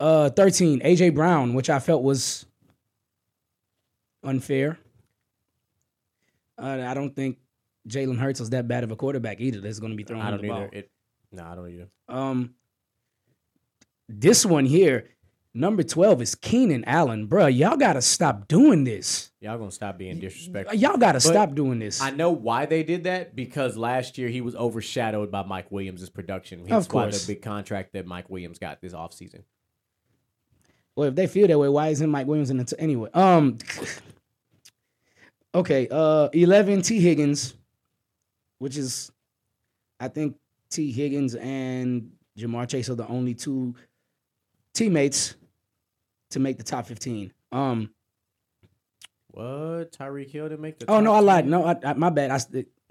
Speaker 4: Uh 13, AJ Brown, which I felt was unfair. Uh, I don't think Jalen Hurts was that bad of a quarterback either. That's going to be throwing
Speaker 3: I
Speaker 4: him
Speaker 3: don't
Speaker 4: the
Speaker 3: either.
Speaker 4: ball.
Speaker 3: It no, I don't either.
Speaker 4: Um, this one here, number 12 is Keenan Allen. Bruh, y'all got to stop doing this.
Speaker 3: Y'all gonna stop being disrespectful.
Speaker 4: Y'all got to stop doing this.
Speaker 3: I know why they did that because last year he was overshadowed by Mike Williams' production.
Speaker 4: Of
Speaker 3: Hence why
Speaker 4: course.
Speaker 3: the big contract that Mike Williams got this offseason.
Speaker 4: well, if they feel that way, why isn't Mike Williams in the t- anyway? Um, okay, uh, 11 Tee Higgins, which is, I think Tee Higgins and Ja'Marr Chase are the only two teammates to make the top 15. Um,
Speaker 3: What? Tyreek Hill didn't make the
Speaker 4: Oh no, I lied.
Speaker 3: 10?
Speaker 4: No, I, I, my bad. I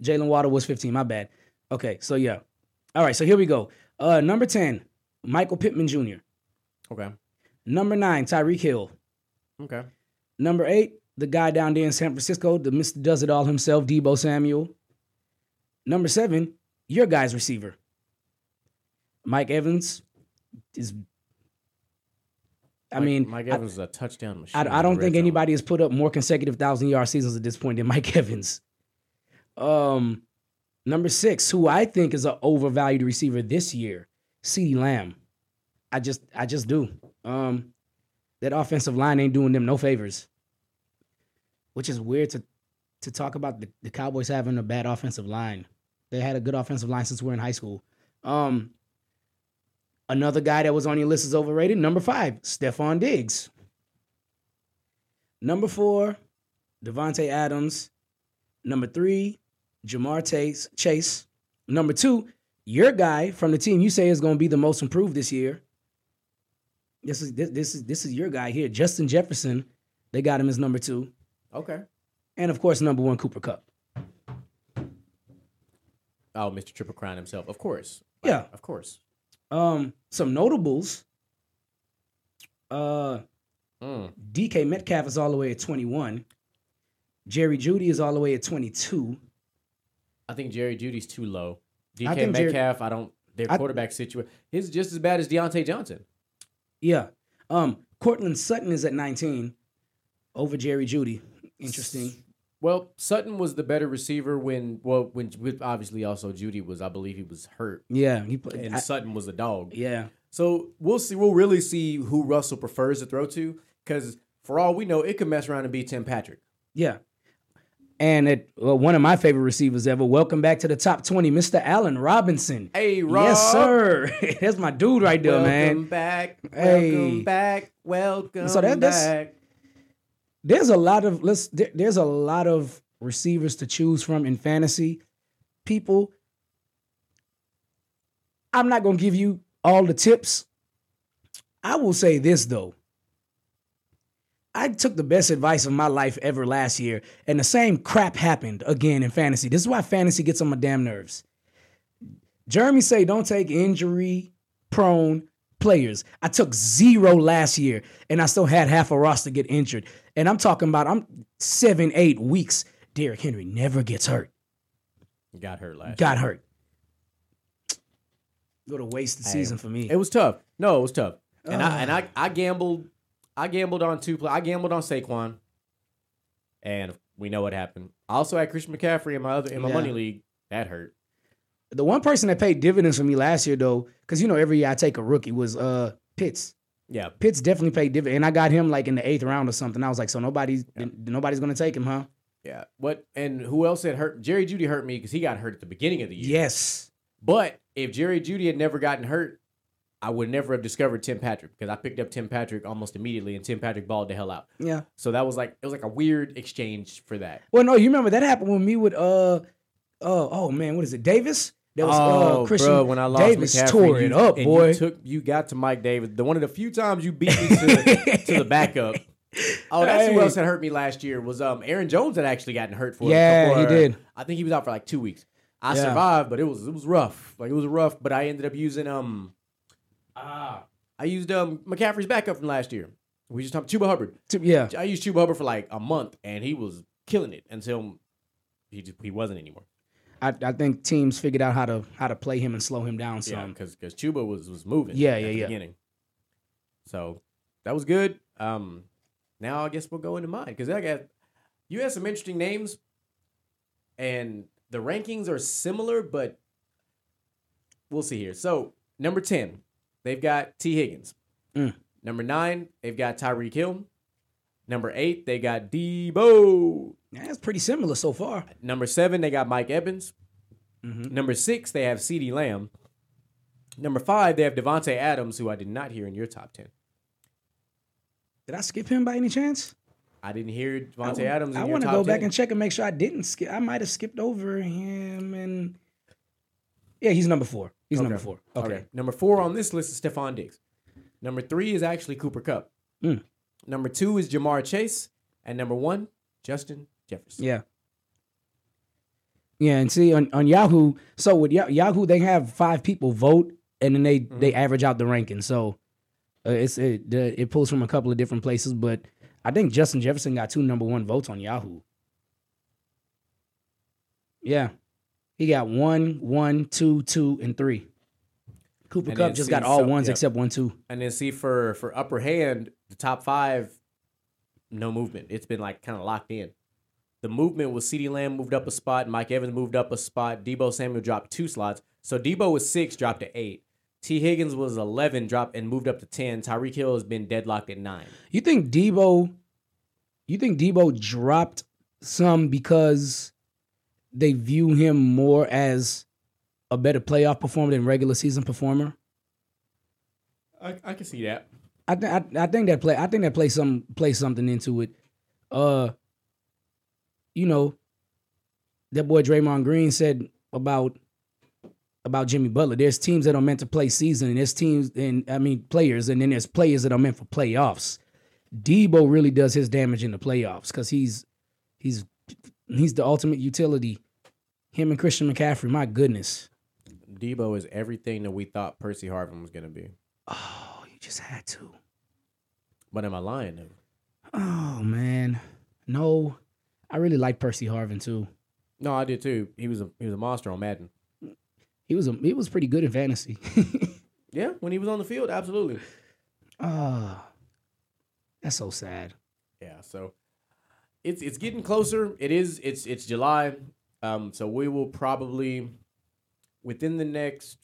Speaker 4: Jaylen Waddle was 15. My bad. Okay, so yeah. All right, so here we go. Uh, number 10, Michael Pittman Jr.
Speaker 3: Okay.
Speaker 4: Number nine, Tyreek Hill.
Speaker 3: Okay.
Speaker 4: Number eight, the guy down there in San Francisco, the Mr. Does It All himself, Deebo Samuel. Number seven, your guy's receiver. Mike Evans is. I
Speaker 3: Mike-
Speaker 4: mean,
Speaker 3: Mike
Speaker 4: I-
Speaker 3: Evans is a touchdown machine.
Speaker 4: I, I don't think anybody has put up more consecutive thousand yard seasons at this point than Mike Evans. Um, number six, who I think is an overvalued receiver this year, CeeDee Lamb. I just, I just do. Um, that offensive line ain't doing them no favors. Which is weird to, to talk about the, the Cowboys having a bad offensive line. They had a good offensive line since we we're in high school. Um, another guy that was on your list is overrated. Number five, Stefon Diggs. Number four, Davante Adams. Number three, Ja'Marr Chase. Chase. Number two, your guy from the team you say is going to be the most improved this year. This is this, this is this is your guy here, Justin Jefferson. They got him as number two,
Speaker 3: Okay.
Speaker 4: and of course, number one, Cooper Kupp.
Speaker 3: Oh, Mr. Triple Crown himself, of course.
Speaker 4: Yeah.
Speaker 3: of course.
Speaker 4: Um, some notables. Uh,
Speaker 3: Mm.
Speaker 4: DK Metcalf is all the way at 21. Jerry Jeudy is all the way at 22.
Speaker 3: I think Jerry Jeudy's too low.
Speaker 4: I
Speaker 3: DK
Speaker 4: Jerry-
Speaker 3: Metcalf, I don't. Their
Speaker 4: I-
Speaker 3: quarterback situation, his is just as bad as Diontae Johnson.
Speaker 4: Yeah. Um, Courtland Sutton is at 19 over Jerry Jeudy. Interesting.
Speaker 3: Well, Sutton was the better receiver when, well, when with obviously also Jeudy was, I believe he was hurt,
Speaker 4: Yeah, he played.
Speaker 3: and
Speaker 4: I-
Speaker 3: Sutton was a dog.
Speaker 4: yeah.
Speaker 3: So we'll see. We'll really see who Russell prefers to throw to, because for all we know, it could mess around and be Tim Patrick.
Speaker 4: Yeah. And it, well, one of my favorite receivers ever. Welcome back to the top 20, Mr. Allen Robinson.
Speaker 3: Hey, Rob.
Speaker 4: Yes, sir. That's my dude right there,
Speaker 3: Welcome
Speaker 4: man.
Speaker 3: Welcome back.
Speaker 4: Hey.
Speaker 3: Welcome back. Welcome
Speaker 4: So that-
Speaker 3: back.
Speaker 4: There's a lot of let's there, there's a lot of receivers to choose from in fantasy. People, I'm not gonna give you all the tips. I will say this though. I took the best advice of my life ever last year, and the same crap happened again in fantasy. This is why fantasy gets on my damn nerves. Jeremy say don't take injury prone players. I took zero last year, and I still had half a roster get injured. And I'm talking about I'm seven, eight weeks. Derrick Henry never gets hurt.
Speaker 3: Got hurt last.
Speaker 4: Got hurt. What a wasted
Speaker 3: Hey,
Speaker 4: season for me.
Speaker 3: It was tough. No, it was tough. And I and. I I gambled. I gambled on two. Play, I gambled on Saquon, and we know what happened. I also had Christian McCaffrey in my other in my
Speaker 4: Yeah.
Speaker 3: money league. That hurt.
Speaker 4: The one person that paid dividends for me last year, though, because you know every year I take a rookie, was uh Pitts.
Speaker 3: Yeah,
Speaker 4: Pitts definitely paid dividends, and I got him like in the eighth round or something. I was like, so nobody's nobody's gonna take him, huh?
Speaker 3: yeah. What and who else had hurt? Jerry Jeudy hurt me because he got hurt at the beginning of the year.
Speaker 4: Yes.
Speaker 3: But if Jerry Jeudy had never gotten hurt, I would never have discovered Tim Patrick because I picked up Tim Patrick almost immediately, and Tim Patrick balled the hell out.
Speaker 4: Yeah.
Speaker 3: So that was like it was like a weird exchange for that.
Speaker 4: Well, no, you remember that happened with me with uh, uh oh man, what is it, Davis? That was uh, Christian
Speaker 3: bro, when I lost
Speaker 4: Davis
Speaker 3: McCaffrey,
Speaker 4: tore
Speaker 3: you-
Speaker 4: it up,
Speaker 3: and
Speaker 4: boy.
Speaker 3: You took you got to Mike Davis. The one of the few times you beat me to, to the backup. Oh, that's who else had hurt me last year was um Aaron Jones had actually gotten hurt for a
Speaker 4: Yeah, he did.
Speaker 3: I think he was out for like two weeks. I
Speaker 4: Yeah.
Speaker 3: survived, but it was it was rough. Like it was rough, but I ended up using um ah I used um McCaffrey's backup from last year. We just talked Chuba Hubbard.
Speaker 4: yeah.
Speaker 3: I used Chuba Hubbard for like a month, and he was killing it until he just he wasn't anymore.
Speaker 4: I, I think teams figured out how to how to play him and slow him down some.
Speaker 3: Yeah, because because Chuba was was moving.
Speaker 4: Yeah, yeah,
Speaker 3: the
Speaker 4: yeah.
Speaker 3: Beginning. So that was good. Um, now I guess we'll go into mine because I got you had some interesting names, and the rankings are similar, but we'll see here. So number ten, they've got Tee Higgins.
Speaker 4: Mm.
Speaker 3: Number nine, they've got Tyreek Hill. Number eight, they got Deebo.
Speaker 4: Yeah, it's pretty similar so far.
Speaker 3: Number seven, they got Mike Evans.
Speaker 4: Mhm.
Speaker 3: Number six, they have CeeDee Lamb. Number five, they have Davante Adams, who I did not hear in your top ten.
Speaker 4: Did I skip him by any chance?
Speaker 3: I didn't hear
Speaker 4: wa-
Speaker 3: Adams. In
Speaker 4: I want to go back and check and make sure I didn't skip. I might have skipped over him and yeah, he's number four. He's
Speaker 3: Okay.
Speaker 4: number four. Okay.
Speaker 3: Number four on this list is Stefon Diggs. Number three is actually Cooper Kupp.
Speaker 4: Mm.
Speaker 3: Number two is Ja'Marr Chase, and number one, Justin Jefferson.
Speaker 4: Yeah. Yeah, and see on, on Yahoo, so with Yahoo, they have five people vote, and then they
Speaker 3: Mm-hmm.
Speaker 4: they average out the ranking. So uh, it's it the, it pulls from a couple of different places, but I think Justin Jefferson got two number one votes on Yahoo. Yeah, he got one, one, two, two, and three. Cooper
Speaker 3: And
Speaker 4: Cup just got all
Speaker 3: so-
Speaker 4: ones
Speaker 3: yeah.
Speaker 4: except one, two.
Speaker 3: And then see for for upper hand, the top five, no movement. It's been like kind of locked in. The movement was CeeDee Lamb moved up a spot, Mike Evans moved up a spot, Deebo Samuel dropped two slots. So Deebo was six, dropped to eight. Tee Higgins was eleven, dropped and moved up to ten. Tyreek Hill has been deadlocked at nine.
Speaker 4: You think Deebo? You think Deebo dropped some because they view him more as a better playoff performer than regular season performer.
Speaker 3: I, I can see that.
Speaker 4: I, th- I I think that play I think that play some play something into it. Uh, you know, that boy Draymond Green said about about Jimmy Butler. There's teams that are meant to play season, and there's teams and I mean players, and then there's players that are meant for playoffs. Deebo really does his damage in the playoffs because he's he's he's the ultimate utility. Him and Christian McCaffrey, my goodness.
Speaker 3: Deebo is everything that we thought Percy Harvin was gonna be.
Speaker 4: Oh, you just had to.
Speaker 3: But am I lying though?
Speaker 4: Oh man, no, I really like Percy Harvin too.
Speaker 3: No, I did too. He was a he was a monster on Madden.
Speaker 4: He was a, he was pretty good in fantasy.
Speaker 3: Yeah, when he was on the field, absolutely.
Speaker 4: Ah, that's so sad.
Speaker 3: Yeah, so it's it's getting closer. It is it's it's July. Um, so we will probably within the next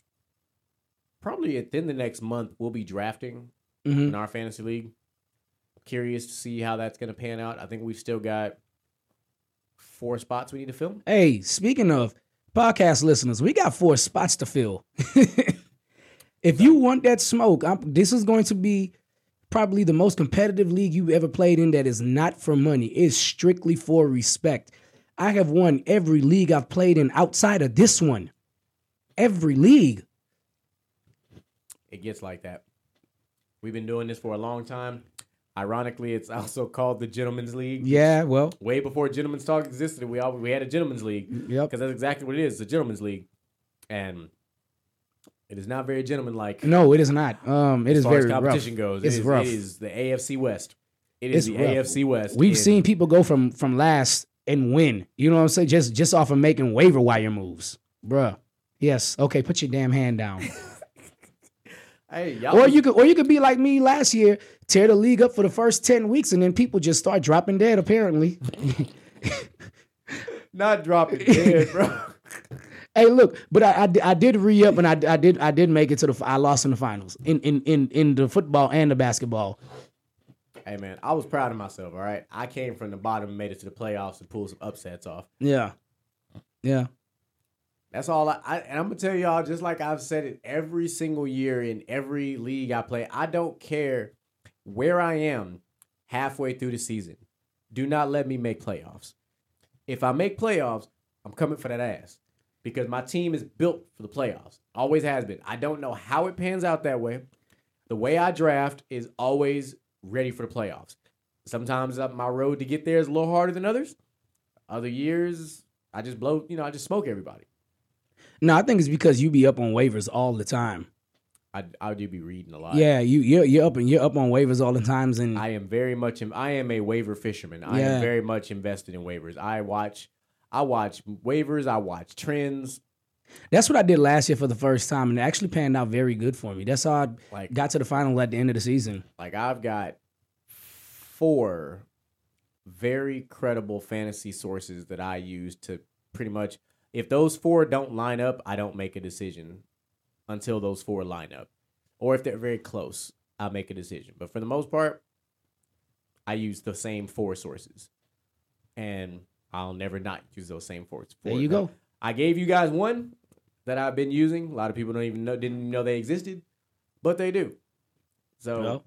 Speaker 3: probably within the next month we'll be drafting
Speaker 4: hmm
Speaker 3: in our fantasy league. Curious to see how that's going to pan out. I think we've still got four spots we need to fill.
Speaker 4: Hey, speaking of podcast listeners, we got four spots to fill. if you want that smoke, I'm, this is going to be probably the most competitive league you've ever played in that is not for money. It's strictly for respect. I have won every league I've played in outside of this one. Every league.
Speaker 3: It gets like that. We've been doing this for a long time. Ironically, it's also called the Gentlemen's League.
Speaker 4: Yeah, well,
Speaker 3: Way before Gentlemen's Talk existed, we all, we had a Gentlemen's League.
Speaker 4: yep.
Speaker 3: because that's exactly what it is. It's a gentleman's league, and it is not very gentlemanlike
Speaker 4: No, it is not. Um, it
Speaker 3: as
Speaker 4: is
Speaker 3: far
Speaker 4: very
Speaker 3: as competition
Speaker 4: rough.
Speaker 3: goes.
Speaker 4: It's
Speaker 3: it is,
Speaker 4: rough.
Speaker 3: It is the AFC West. It is
Speaker 4: It's
Speaker 3: the
Speaker 4: rough.
Speaker 3: AFC West.
Speaker 4: We've seen people go from from last and win. You know what I'm saying? Just just off of making waiver wire moves, bruh. Yes. Okay. Put your damn hand down.
Speaker 3: Hey, y'all.
Speaker 4: or you could or you could be like me last year, tear the league up for the first ten weeks, and then people just start dropping dead. Apparently.
Speaker 3: not dropping dead, bro.
Speaker 4: hey, look, but I, I, I did re up and I, I did I did make it to the I lost in the finals in in in in the football and the basketball.
Speaker 3: hey, man, I was proud of myself. All right, I came from the bottom, and made it to the playoffs, and pulled some upsets off.
Speaker 4: Yeah. Yeah.
Speaker 3: That's all I, I and I'm gonna tell y'all, just like I've said it every single year in every league I play, I don't care where I am halfway through the season. Do not let me make playoffs. If I make playoffs, I'm coming for that ass. Because my team is built for the playoffs. Always has been. I don't know how it pans out that way. The way I draft is always ready for the playoffs. Sometimes my road to get there is a little harder than others. Other years, I just blow, you know, I just smoke everybody.
Speaker 4: No, I think it's because you be up on waivers all the time.
Speaker 3: I I do be reading a lot.
Speaker 4: Yeah, you you're, you're up and you're up on waivers all the times, and
Speaker 3: I am very much. in- I am a waiver fisherman. I
Speaker 4: Yeah.
Speaker 3: am very much invested in waivers. I watch. I watch waivers. I watch trends.
Speaker 4: that's what I did last year for the first time, and it actually panned out very good for me. That's how I
Speaker 3: Like
Speaker 4: got to the final at the end of the season.
Speaker 3: like I've got four very credible fantasy sources that I use to pretty much. If those four don't line up, I don't make a decision until those four line up, or if they're very close, I'll make a decision. But for the most part, I use the same four sources, and I'll never not use those same four.
Speaker 4: There you go.
Speaker 3: I gave you guys one that I've been using. A lot of people don't even know didn't even know they existed, but they do. So
Speaker 4: Well,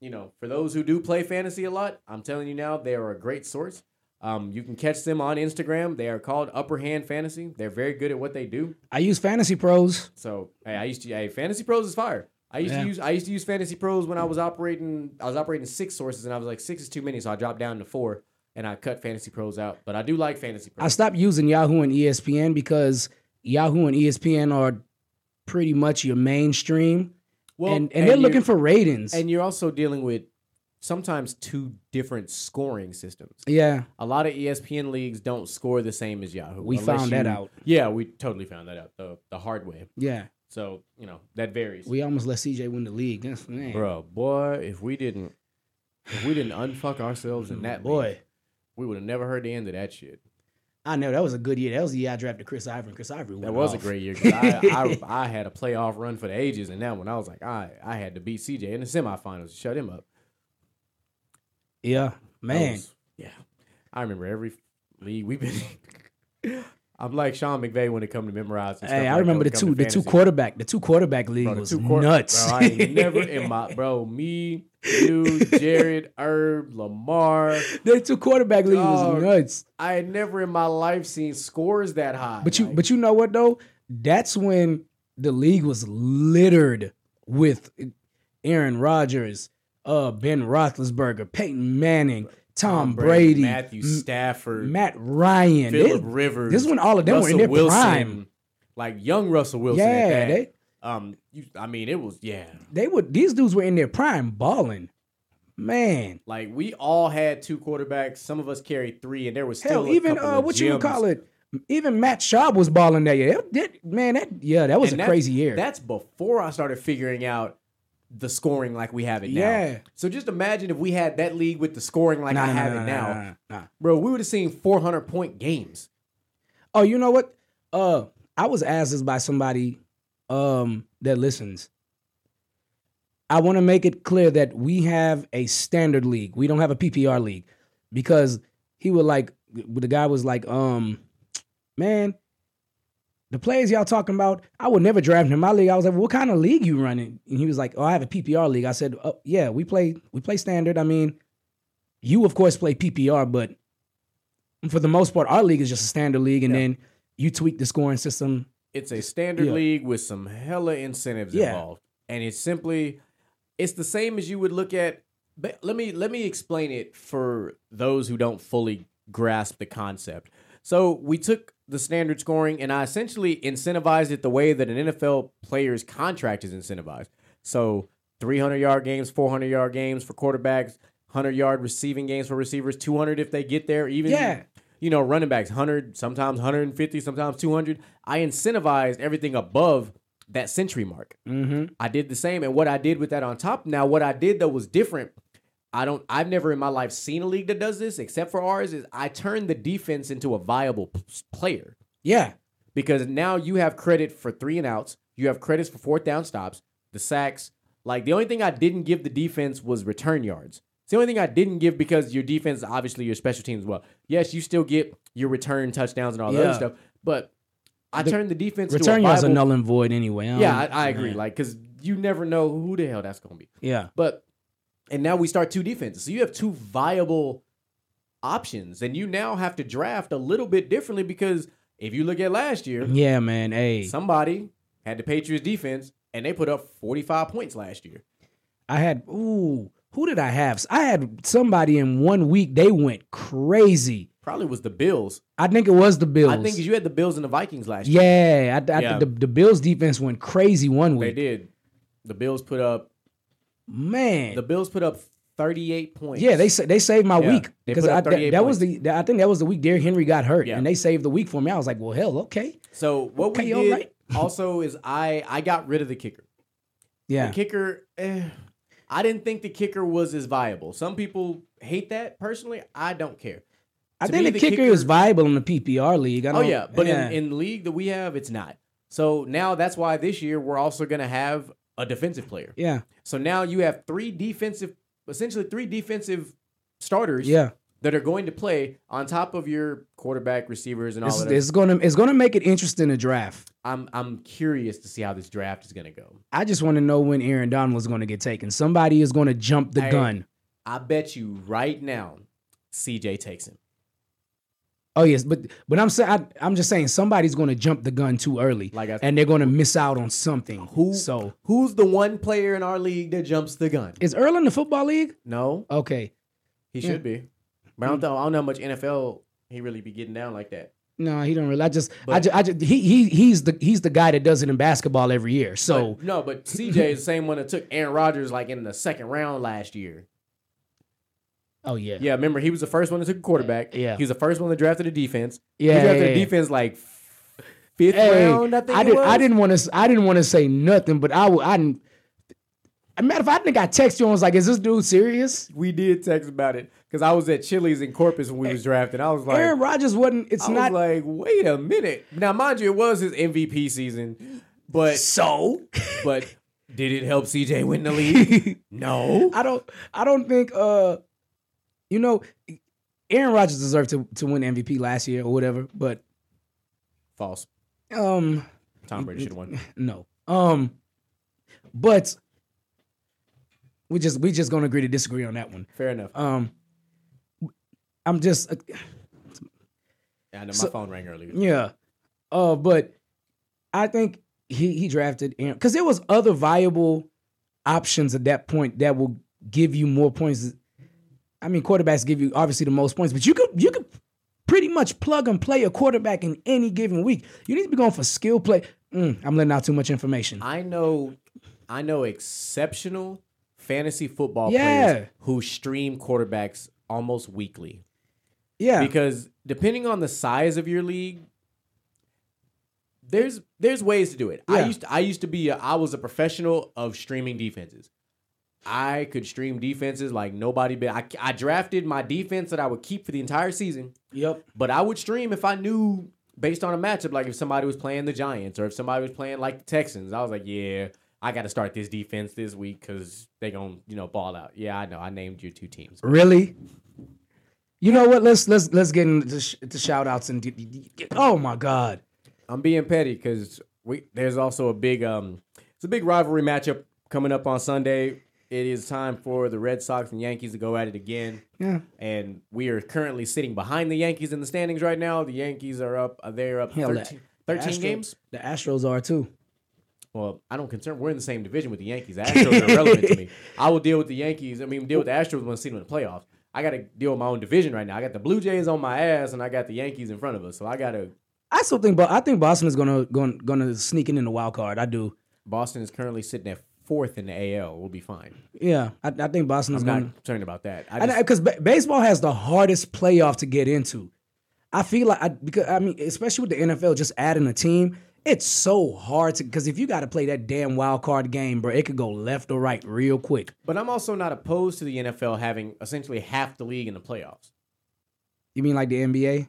Speaker 3: you know, for those who do play fantasy a lot, I'm telling you now, they are a great source. Um, you can catch them on Instagram. They are called Upper Hand Fantasy. They're very good at what they do.
Speaker 4: I use Fantasy Pros.
Speaker 3: So hey, I used to hey, Fantasy Pros is fire. I used
Speaker 4: Yeah.
Speaker 3: to use I used to use Fantasy Pros when I was operating I was operating six sources and I was like six is too many, so I dropped down to four and I cut Fantasy Pros out. But I do like Fantasy Pros.
Speaker 4: I stopped using Yahoo and ESPN because Yahoo and ESPN are pretty much your mainstream, and and, they're looking for ratings.
Speaker 3: and you're also dealing with sometimes two different scoring systems.
Speaker 4: yeah,
Speaker 3: A lot of ESPN leagues don't score the same as Yahoo.
Speaker 4: We found that out.
Speaker 3: Yeah, we totally found that out the the hard way.
Speaker 4: yeah.
Speaker 3: So you know that varies.
Speaker 4: We almost let CJ win the league. That's man.
Speaker 3: Bro, boy, if we didn't, if we didn't unfuck ourselves in that
Speaker 4: boy.
Speaker 3: league, we would have never heard the end of that shit.
Speaker 4: I know that was a good year. That was the year I drafted Chris Ivory. Chris Ivory.
Speaker 3: That was a great year. I, I I had a playoff run for the ages, and that one I was like, I I had to beat CJ in the semifinals to shut him up.
Speaker 4: Yeah, man.
Speaker 3: was- yeah, I remember every league we've been. I'm like Sean McVay when it comes to memorizing.
Speaker 4: Hey, I
Speaker 3: like
Speaker 4: remember the two the two quarterback the two quarterback league
Speaker 3: Bro,
Speaker 4: was nuts.
Speaker 3: Bro, I ain't never in my bro. Me, you, Jared, Herb, Lamar.
Speaker 4: the two quarterback league
Speaker 3: Dog.
Speaker 4: was nuts.
Speaker 3: I had never in my life seen scores that high.
Speaker 4: But you
Speaker 3: Like,
Speaker 4: but you know what though? That's when the league was littered with Aaron Rodgers, uh, Ben Roethlisberger, Peyton Manning, Tom, Brady,
Speaker 3: Matthew
Speaker 4: M-
Speaker 3: Stafford,
Speaker 4: Matt Ryan.
Speaker 3: Philip Rivers.
Speaker 4: this is when all of them were in their
Speaker 3: Wilson,
Speaker 4: prime.
Speaker 3: like young Russell Wilson.
Speaker 4: Yeah,
Speaker 3: at that.
Speaker 4: they
Speaker 3: um, you, I mean, it was yeah.
Speaker 4: they would these dudes were in their prime balling. Man.
Speaker 3: Like we all had two quarterbacks. Some of us carried three, and there was still
Speaker 4: Hell,
Speaker 3: a
Speaker 4: even uh, what you would call it? Even Matt Schaub was balling that year. That- that- man, that yeah, that was
Speaker 3: And
Speaker 4: a crazy year.
Speaker 3: That's before I started figuring out the scoring like we have it now.
Speaker 4: Yeah.
Speaker 3: So just imagine if we had that league with the scoring like
Speaker 4: Nah,
Speaker 3: I
Speaker 4: nah,
Speaker 3: have
Speaker 4: nah,
Speaker 3: it now,
Speaker 4: nah.
Speaker 3: bro. We would have seen 400 point games.
Speaker 4: Oh, you know what? Uh, I was asked this by somebody um that listens. I want to make it clear that we have a standard league. We don't have a PPR league because he would like the guy was like, um, man, the players y'all talking about, I would never draft him in my league. I was like, what kind of league you running? And he was like, oh, I have a PPR league. I said, oh, yeah, we play we play standard. I mean, you of course play PPR, but for the most part, our league is just a standard league, and
Speaker 3: Yeah.
Speaker 4: then you tweak the scoring system.
Speaker 3: It's a standard
Speaker 4: Yeah.
Speaker 3: league with some hella incentives
Speaker 4: Yeah.
Speaker 3: involved, and it's simply, it's the same as you would look at. But let me let me explain it for those who don't fully grasp the concept. So we took the standard scoring, and I essentially incentivized it the way that an NFL player's contract is incentivized. So 300 yard games, 400 yard games for quarterbacks, 100 yard receiving games for receivers, 200 if they get there, even
Speaker 4: Yeah.
Speaker 3: you know, running backs, 100, sometimes 150, sometimes 200. I incentivized everything above that century mark.
Speaker 4: Mm-hmm.
Speaker 3: I did the same. And what I did with that on top, now what I did though was different. I don't, I've never in my life seen a league that does this except for ours, is I turned the defense into a viable p- player
Speaker 4: Yeah,
Speaker 3: because now you have credit for three and outs, you have credits for fourth down stops, the sacks. Like the only thing I didn't give the defense was return yards. It's the only thing I didn't give because your defense, obviously your special teams as well. Yes, you still get your return touchdowns and all that
Speaker 4: Yeah.
Speaker 3: other stuff, but I
Speaker 4: The
Speaker 3: turned the defense
Speaker 4: return
Speaker 3: to a
Speaker 4: yards are null and void anyway. I
Speaker 3: Yeah, I, I agree. Like because you never know who the hell that's gonna be.
Speaker 4: yeah,
Speaker 3: But and now we start two defenses. So you have two viable options, and you now have to draft a little bit differently because if you look at last year,
Speaker 4: yeah, man. Hey,
Speaker 3: somebody had the Patriots defense and they put up 45 points last year.
Speaker 4: I had ooh, who did I have? I had somebody in one week. They went crazy.
Speaker 3: Probably was the Bills.
Speaker 4: I think it was the Bills.
Speaker 3: I think you had the Bills and the Vikings last year.
Speaker 4: yeah, I, I,
Speaker 3: Yeah.
Speaker 4: The, the Bills defense went crazy one week.
Speaker 3: They did. The Bills put up
Speaker 4: Man,
Speaker 3: the Bills put up 38 points.
Speaker 4: Yeah, they sa- they saved my
Speaker 3: Yeah,
Speaker 4: week because I, that, that was the I think that was the week Derrick Henry got hurt
Speaker 3: Yeah.
Speaker 4: and they saved the week for me. I was like, well, hell, okay,
Speaker 3: So what
Speaker 4: Okay,
Speaker 3: we did
Speaker 4: right.
Speaker 3: also is I I got rid of the kicker.
Speaker 4: yeah,
Speaker 3: The kicker, eh, I didn't think the kicker was as viable. Some people hate that. Personally, I don't care.
Speaker 4: I
Speaker 3: to
Speaker 4: think
Speaker 3: me,
Speaker 4: the,
Speaker 3: the
Speaker 4: kicker,
Speaker 3: kicker-
Speaker 4: is viable in the PPR league. I
Speaker 3: Oh yeah, but
Speaker 4: yeah.
Speaker 3: in in the league that we have, it's not. So now that's why this year we're also going to have a defensive player.
Speaker 4: yeah,
Speaker 3: So now you have three defensive, essentially three defensive starters.
Speaker 4: yeah,
Speaker 3: That are going to play on top of your quarterback, receivers, and all of that.
Speaker 4: it's gonna it's gonna make it interesting to draft.
Speaker 3: I'm I'm curious to see how this draft is going to go.
Speaker 4: I just want to know when Aaron Donald is going to get taken. Somebody is going to jump the
Speaker 3: Hey.
Speaker 4: gun.
Speaker 3: I bet you right now, CJ takes him.
Speaker 4: Oh yes, but but I'm saying I, I'm just saying somebody's going to jump the gun too early,
Speaker 3: Like I-
Speaker 4: and they're going to miss out on something.
Speaker 3: Who?
Speaker 4: So
Speaker 3: who's the one player in our league that jumps the gun?
Speaker 4: is Earl in the football league?
Speaker 3: No,
Speaker 4: Okay,
Speaker 3: he
Speaker 4: Yeah.
Speaker 3: should be. But I don't, hmm. know, I don't know how much NFL he really be getting down like that.
Speaker 4: no, he don't really. I just I just, I just he he he's the he's the guy that does it in basketball every year. So
Speaker 3: But- no, but CJ is the same one that took Aaron Rodgers like in the second round last year.
Speaker 4: Oh yeah,
Speaker 3: Yeah, remember he was the first one that took a quarterback.
Speaker 4: Yeah.
Speaker 3: he was the first one that drafted a defense.
Speaker 4: Yeah,
Speaker 3: he drafted
Speaker 4: yeah,
Speaker 3: a
Speaker 4: yeah.
Speaker 3: defense like fifth
Speaker 4: Hey,
Speaker 3: round. I think it
Speaker 4: did. I didn't want to. I didn't want to say nothing, but I I didn't. A matter of fact, I think I texted you and was like, "Is this dude serious?"
Speaker 3: We did text about it because I was at Chili's in Corpus when we was drafting. I was like,
Speaker 4: Aaron Rodgers wasn't. It's
Speaker 3: I
Speaker 4: not
Speaker 3: was like, wait a minute. Now, mind you, it was his MVP season, but
Speaker 4: so.
Speaker 3: but did it help CJ win the league? no.
Speaker 4: I don't. I don't think. Uh, you know, Aaron Rodgers deserved to to win MVP last year or whatever, but
Speaker 3: False.
Speaker 4: Um,
Speaker 3: Tom Brady should have won.
Speaker 4: no. Um, but we just we just gonna agree to disagree on that one.
Speaker 3: Fair enough.
Speaker 4: Um, I'm just uh,
Speaker 3: Yeah, I know my
Speaker 4: so-
Speaker 3: phone rang earlier.
Speaker 4: yeah. Uh, but I think he he drafted Aaron because there was other viable options at that point that will give you more points. I mean, quarterbacks give you obviously the most points, but you could you could pretty much plug and play a quarterback in any given week. You need to be going for skill play. Mm, I'm letting out too much information.
Speaker 3: I know, I know exceptional fantasy football
Speaker 4: Yeah.
Speaker 3: players who stream quarterbacks almost weekly.
Speaker 4: yeah,
Speaker 3: because depending on the size of your league there's there's ways to do it i used to, i used to be a, i was a professional of streaming defenses i could stream defenses like nobody but I, I drafted my defense that i would keep for the entire season
Speaker 4: yep.
Speaker 3: but i would stream if i knew based on a matchup like if somebody was playing the giants or if somebody was playing like the texans i was like yeah i got to start this defense this week because they gonna you know ball out yeah i know i named your two teams
Speaker 4: Really? You know what? Let's let's let's get into sh- to shout outs and d- d- d- oh my god.
Speaker 3: I'm being petty because we there's also a big um it's a big rivalry matchup coming up on Sunday. It is time for the Red Sox and Yankees to go at it again.
Speaker 4: Yeah.
Speaker 3: And we are currently sitting behind the Yankees in the standings right now. The Yankees are up uh, they're up
Speaker 4: Hell,
Speaker 3: 13,
Speaker 4: the
Speaker 3: 13
Speaker 4: Astro-
Speaker 3: games.
Speaker 4: The Astros are too.
Speaker 3: Well, I don't concern. We're in the same division with the Yankees. The Astros are irrelevant to me. I will deal with the Yankees. I mean, deal with the Astros when I see them in the playoffs. I got to deal with my own division right now. I got the Blue Jays on my ass, and I got the Yankees in front of us. So I got to.
Speaker 4: I still think, but I think Boston is gonna gonna gonna sneak in in the wild card. I do.
Speaker 3: Boston is currently sitting at fourth in the AL. We'll be fine.
Speaker 4: Yeah, I, I think Boston's is
Speaker 3: I'm
Speaker 4: gonna.
Speaker 3: not concerned about that. I just,
Speaker 4: because baseball has the hardest playoff to get into. I feel like I because I mean, especially with the NFL, just adding a team, it's so hard to because if you got to play that damn wild card game, bro, it could go left or right real quick.
Speaker 3: but I'm also not opposed to the NFL having essentially half the league in the playoffs.
Speaker 4: You mean like the NBA?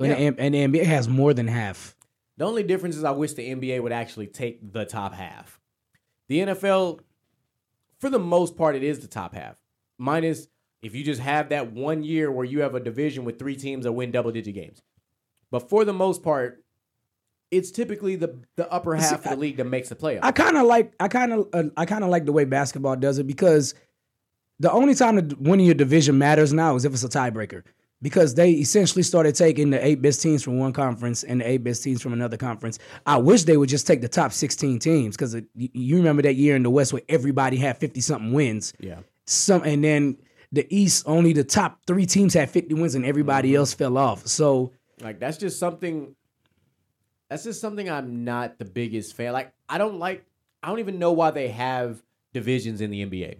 Speaker 4: And,
Speaker 3: Yeah.
Speaker 4: the, and the NBA has more than half.
Speaker 3: The only difference is I wish the NBA would actually take the top half. The NFL, for the most part, it is the top half. Minus if you just have that one year where you have a division with three teams that win double digit games. But for the most part, it's typically the the upper
Speaker 4: See,
Speaker 3: half of the league that makes the playoffs.
Speaker 4: I kind of like I kind of uh, I kind of like the way basketball does it because the only time that winning your division matters now is if it's a tiebreaker. Because they essentially started taking the eight best teams from one conference and the eight best teams from another conference. I wish they would just take the top sixteen teams because uh, you, you remember that year in the West where everybody had fifty something wins.
Speaker 3: yeah.
Speaker 4: Some and then the East only the top three teams had fifty wins and everybody mm-hmm. else fell off. So
Speaker 3: Like that's just something. That's just something I'm not the biggest fan. Like I don't like. I don't even know why they have divisions in the NBA.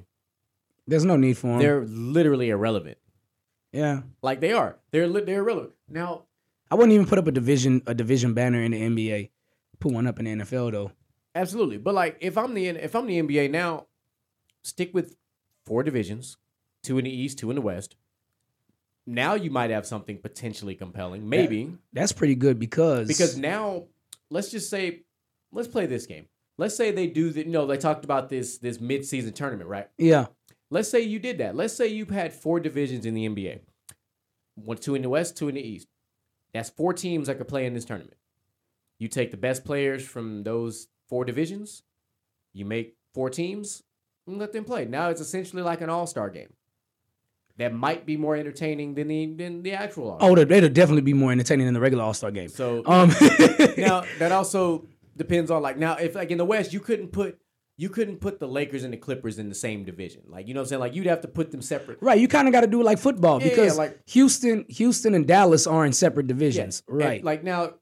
Speaker 4: there's no need for them.
Speaker 3: They're literally irrelevant.
Speaker 4: Yeah,
Speaker 3: Like they are. They're they're irrelevant. Now,
Speaker 4: I wouldn't even put up a division a division banner in the NBA. Put one up in the NFL though.
Speaker 3: absolutely. But like if I'm the if I'm the NBA now, stick with four divisions, two in the East, two in the West. Now you might have something potentially compelling. Maybe.
Speaker 4: That's pretty good because
Speaker 3: Because now, let's just say, let's play this game. Let's say they do the, you know, they talked about this this mid-season tournament, right?
Speaker 4: yeah,
Speaker 3: Let's say you did that. Let's say you've had four divisions in the NBA. One, two in the West, two in the East. That's four teams that could play in this tournament. You take the best players from those four divisions, you make four teams, and let them play. Now it's essentially like an all-star game. That might be more entertaining than the than the actual all
Speaker 4: oh, it'll definitely be more entertaining than the regular All Star game.
Speaker 3: So
Speaker 4: Um,
Speaker 3: now that also depends on like now if like in the West you couldn't put you couldn't put the Lakers and the Clippers in the same division. Like you know what I'm saying? Like you'd have to put them separate.
Speaker 4: right, you kind of got to do it like football
Speaker 3: Yeah, yeah,
Speaker 4: because
Speaker 3: like-
Speaker 4: Houston, Houston and Dallas are in separate divisions.
Speaker 3: And,
Speaker 4: Right.
Speaker 3: like now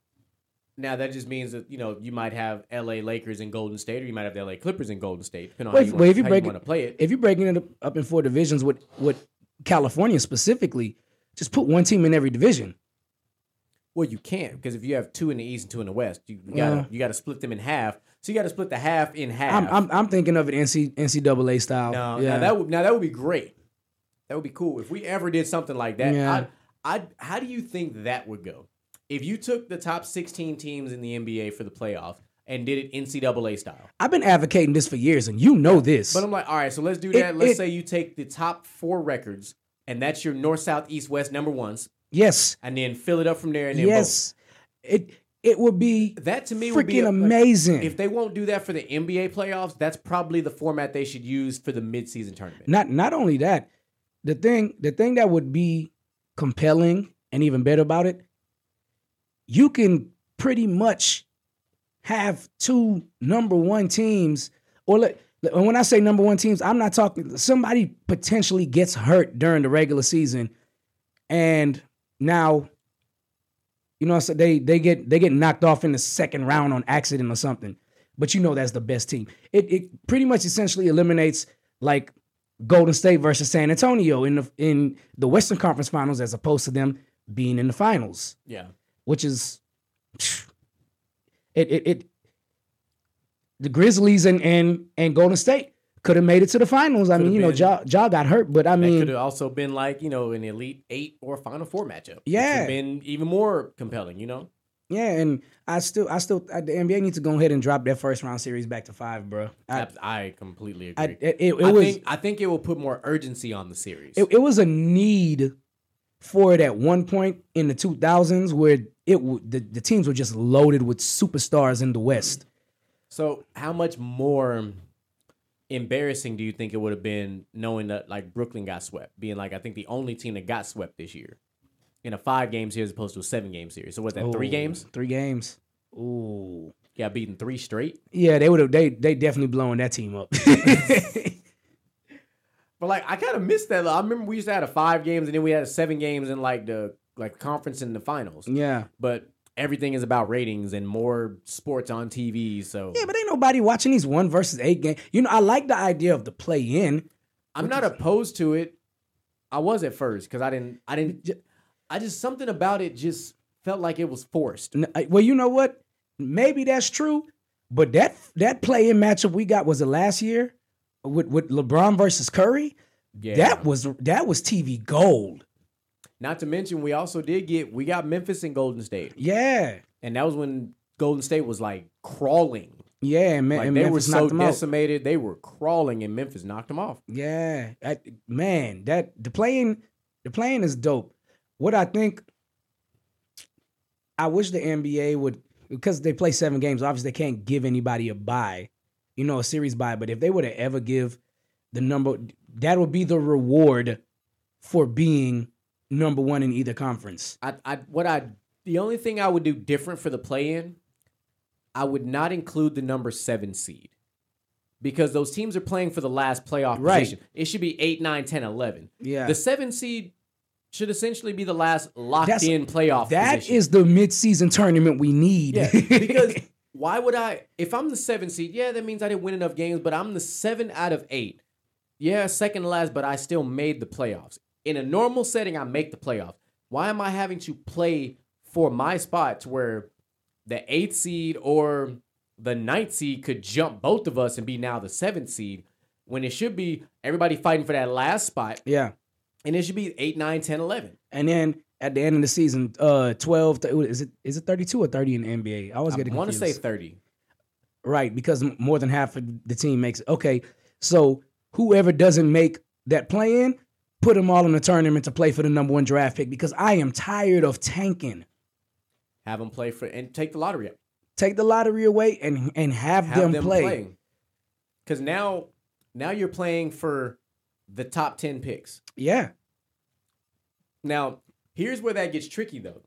Speaker 3: now that just means that you know you might have LA Lakers and Golden State or you might have the LA Clippers and Golden State depending on how
Speaker 4: if-
Speaker 3: you,
Speaker 4: well,
Speaker 3: want,
Speaker 4: you,
Speaker 3: how
Speaker 4: break
Speaker 3: you
Speaker 4: it,
Speaker 3: want to play it.
Speaker 4: If you're breaking it up- in four divisions with with California specifically, just put one team in every division.
Speaker 3: Well, you can't because if you have two in the East and two in the West, you, you gotta
Speaker 4: Yeah.
Speaker 3: you gotta split them in half. So you gotta split the half in half.
Speaker 4: I'm, I'm I'm thinking of it NC NCAA style.
Speaker 3: No,
Speaker 4: yeah.
Speaker 3: now that would now that would be great. That would be cool if we ever did something like that.
Speaker 4: Yeah.
Speaker 3: I'd, I'd, how do you think that would go? If you took the top 16 teams in the NBA for the playoff and did it NCAA style.
Speaker 4: I've been advocating this for years, and you know this.
Speaker 3: But I'm like, all right, so let's do
Speaker 4: It-
Speaker 3: that. let's
Speaker 4: it-
Speaker 3: say you take the top four records, and that's your north, south, east, west number ones,
Speaker 4: yes,
Speaker 3: and then fill it up from there. And then
Speaker 4: yes. It it would be
Speaker 3: That to me would be
Speaker 4: freaking
Speaker 3: a- like,
Speaker 4: amazing.
Speaker 3: If they won't do that for the NBA playoffs, that's probably the format they should use for the midseason tournament.
Speaker 4: not not only that, the thing the thing that would be compelling and even better about it, you can pretty much have two number one teams, or let, when I say number one teams, I'm not talking somebody potentially gets hurt during the regular season, and now, you know, so they they get they get knocked off in the second round on accident or something. But you know that's the best team. It it pretty much essentially eliminates like Golden State versus San Antonio in the in the Western Conference Finals as opposed to them being in the finals,
Speaker 3: Yeah.
Speaker 4: which is it it, it the Grizzlies and and and Golden State could have made it to the finals. I mean, you know,
Speaker 3: been-
Speaker 4: Ja, got hurt, but I
Speaker 3: That
Speaker 4: mean,
Speaker 3: could have also been like, you know, an elite eight or final four matchup.
Speaker 4: Yeah.
Speaker 3: been even more compelling, you know?
Speaker 4: yeah, and I still I still I, the NBA needs to go ahead and drop their first round series back to five, bro. I,
Speaker 3: I, I completely
Speaker 4: I,
Speaker 3: agree.
Speaker 4: it, it, it
Speaker 3: I
Speaker 4: was
Speaker 3: think I think it will put more urgency on the series.
Speaker 4: it, it was a need for it at one point in the 2000s where it the, the teams were just loaded with superstars in the West.
Speaker 3: So, how much more embarrassing do you think it would have been knowing that like Brooklyn got swept, being like I think the only team that got swept this year in a five game series as opposed to a seven game series? So, what's that? Three games?
Speaker 4: Three games. Ooh.
Speaker 3: Got beaten three straight.
Speaker 4: Yeah, they would have they they definitely blowing that team up.
Speaker 3: But like I kind of missed that. I remember we used to have a five games and then we had a seven games in like the like conference in the finals.
Speaker 4: yeah.
Speaker 3: But everything is about ratings and more sports on TV. So
Speaker 4: Yeah, but ain't nobody watching these one versus eight game. You know, I like the idea of the play in.
Speaker 3: I'm not opposed to it. I was at first because I didn't. I didn't. I just something about it just felt like it was forced.
Speaker 4: Well, you know what? Maybe that's true, but that that play in matchup we got was it last year with with LeBron versus Curry.
Speaker 3: Yeah.
Speaker 4: That was that was TV gold.
Speaker 3: Not to mention, we also did get we got Memphis and Golden State,
Speaker 4: Yeah,
Speaker 3: and that was when Golden State was like crawling.
Speaker 4: yeah, and, Ma-
Speaker 3: Like
Speaker 4: and
Speaker 3: they were so
Speaker 4: them out.
Speaker 3: decimated, they were crawling, and Memphis knocked them off.
Speaker 4: Yeah, I, man, that the playing the playing is dope. What I think, I wish the NBA would because they play seven games. Obviously, they can't give anybody a buy, you know, a series buy. But if they were to ever give the number, that would be the reward for being number one in either conference.
Speaker 3: I, I what I the only thing I would do different for the play in, I would not include the number seven seed. Because those teams are playing for the last playoff
Speaker 4: Right.
Speaker 3: position. It should be 8, 9, 10, 11.
Speaker 4: Yeah,
Speaker 3: The seven seed should essentially be the last locked
Speaker 4: That's-
Speaker 3: in playoff
Speaker 4: that
Speaker 3: position.
Speaker 4: is the midseason tournament we need.
Speaker 3: Yeah, because why would I? If I'm the seven seed, yeah, that means I didn't win enough games. But I'm the seven out of eight. Yeah, second to last, but I still made the playoffs. In a normal setting, I make the playoffs. Why am I having to play for my spot to where the eighth seed or the ninth seed could jump both of us and be now the seventh seed? When it should be everybody fighting for that last spot,
Speaker 4: yeah.
Speaker 3: and it should be 8, 9, 10, 11.
Speaker 4: And then at the end of the season, uh, twelve is it is it thirty two or thirty in the NBA? I always
Speaker 3: I want to say 30.
Speaker 4: right because more than half of the team makes it. Okay, so whoever doesn't make that play in, put them all in the tournament to play for the number one draft pick because I am tired of tanking.
Speaker 3: Have them play for and take the lottery up.
Speaker 4: Take the lottery away and and have,
Speaker 3: have
Speaker 4: them,
Speaker 3: them,
Speaker 4: play.
Speaker 3: Because now, now you're playing for the top ten picks.
Speaker 4: Yeah,
Speaker 3: Now, here's where that gets tricky, though.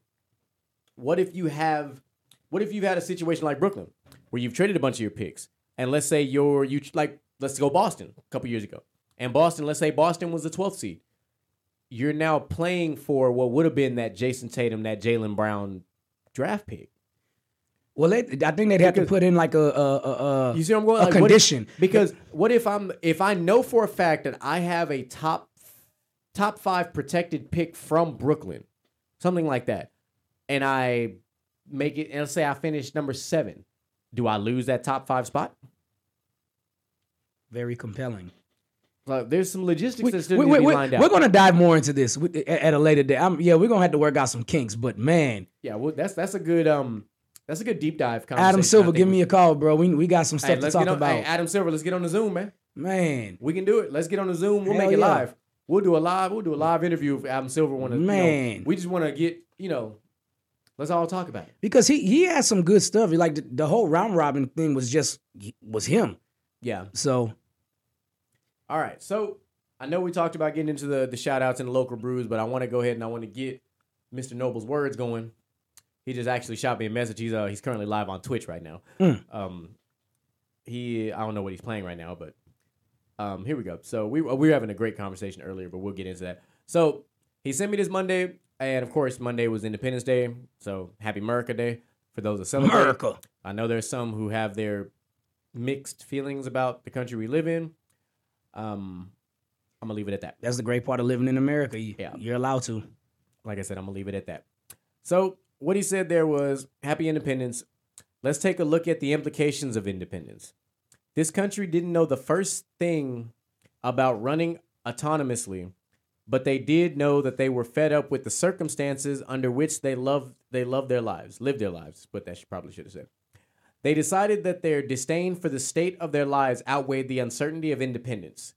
Speaker 3: What if you have, what if you've had a situation like Brooklyn, where you've traded a bunch of your picks, and let's say you're you like let's go Boston a couple years ago, and Boston, let's say Boston was the 12th seed. You're now playing for what would have been that Jayson Tatum, that Jaylen Brown draft pick.
Speaker 4: well, they, I think they'd have to put in like a a, a, a
Speaker 3: You see what I'm going?
Speaker 4: a
Speaker 3: Like, what if-
Speaker 4: condition.
Speaker 3: because what if I'm if I know for a fact that I have a top top five protected pick from Brooklyn, something like that, and I make it and let's say I finish number seven, do I lose that top five spot?
Speaker 4: very compelling.
Speaker 3: Like, there's some logistics
Speaker 4: We,
Speaker 3: that still
Speaker 4: we,
Speaker 3: need to be lined out.
Speaker 4: we, are gonna dive more into this at a later day. I'm, yeah, we're gonna have to work out some kinks, but man,
Speaker 3: yeah, well, that's that's a good um that's a good deep dive. Conversation,
Speaker 4: Adam Silver, give me a call, bro. We we got some
Speaker 3: Hey,
Speaker 4: stuff to talk
Speaker 3: on,
Speaker 4: about.
Speaker 3: Hey, Adam Silver, let's get on the Zoom, man.
Speaker 4: man,
Speaker 3: We can do it. Let's get on the Zoom. We'll
Speaker 4: Hell
Speaker 3: make it
Speaker 4: yeah.
Speaker 3: live. We'll do a live. We'll do a live interview if Adam Silver want to.
Speaker 4: Man.
Speaker 3: we just want to get you know Let's all talk about it.
Speaker 4: because he he had some good stuff. Like the, the whole round robin thing was just was him.
Speaker 3: Yeah.
Speaker 4: So
Speaker 3: All right. So I know we talked about getting into the the shout outs and the local brews, but I want to go ahead and I want to get Mr. Noble's words going. He just actually shot me a message. He's uh he's currently live on Twitch right now.
Speaker 4: Mm.
Speaker 3: Um he I don't know what he's playing right now, but um here we go. So we we were having a great conversation earlier, but we'll get into that. So he sent me this Monday, and of course Monday was Independence Day. So happy America Day for those that celebrate.
Speaker 4: America.
Speaker 3: I know there's some who have their mixed feelings about the country we live in. Um, I'm gonna leave it at that.
Speaker 4: That's the great part of living in America. You,
Speaker 3: Yeah.
Speaker 4: You're allowed to.
Speaker 3: Like I said, I'm gonna leave it at that. So what he said there was happy independence. Let's take a look at the implications of independence. This country didn't know the first thing about running autonomously, but they did know that they were fed up with the circumstances under which they loved they loved their lives, lived their lives. But that should probably should have said. They decided that their disdain for the state of their lives outweighed the uncertainty of independence.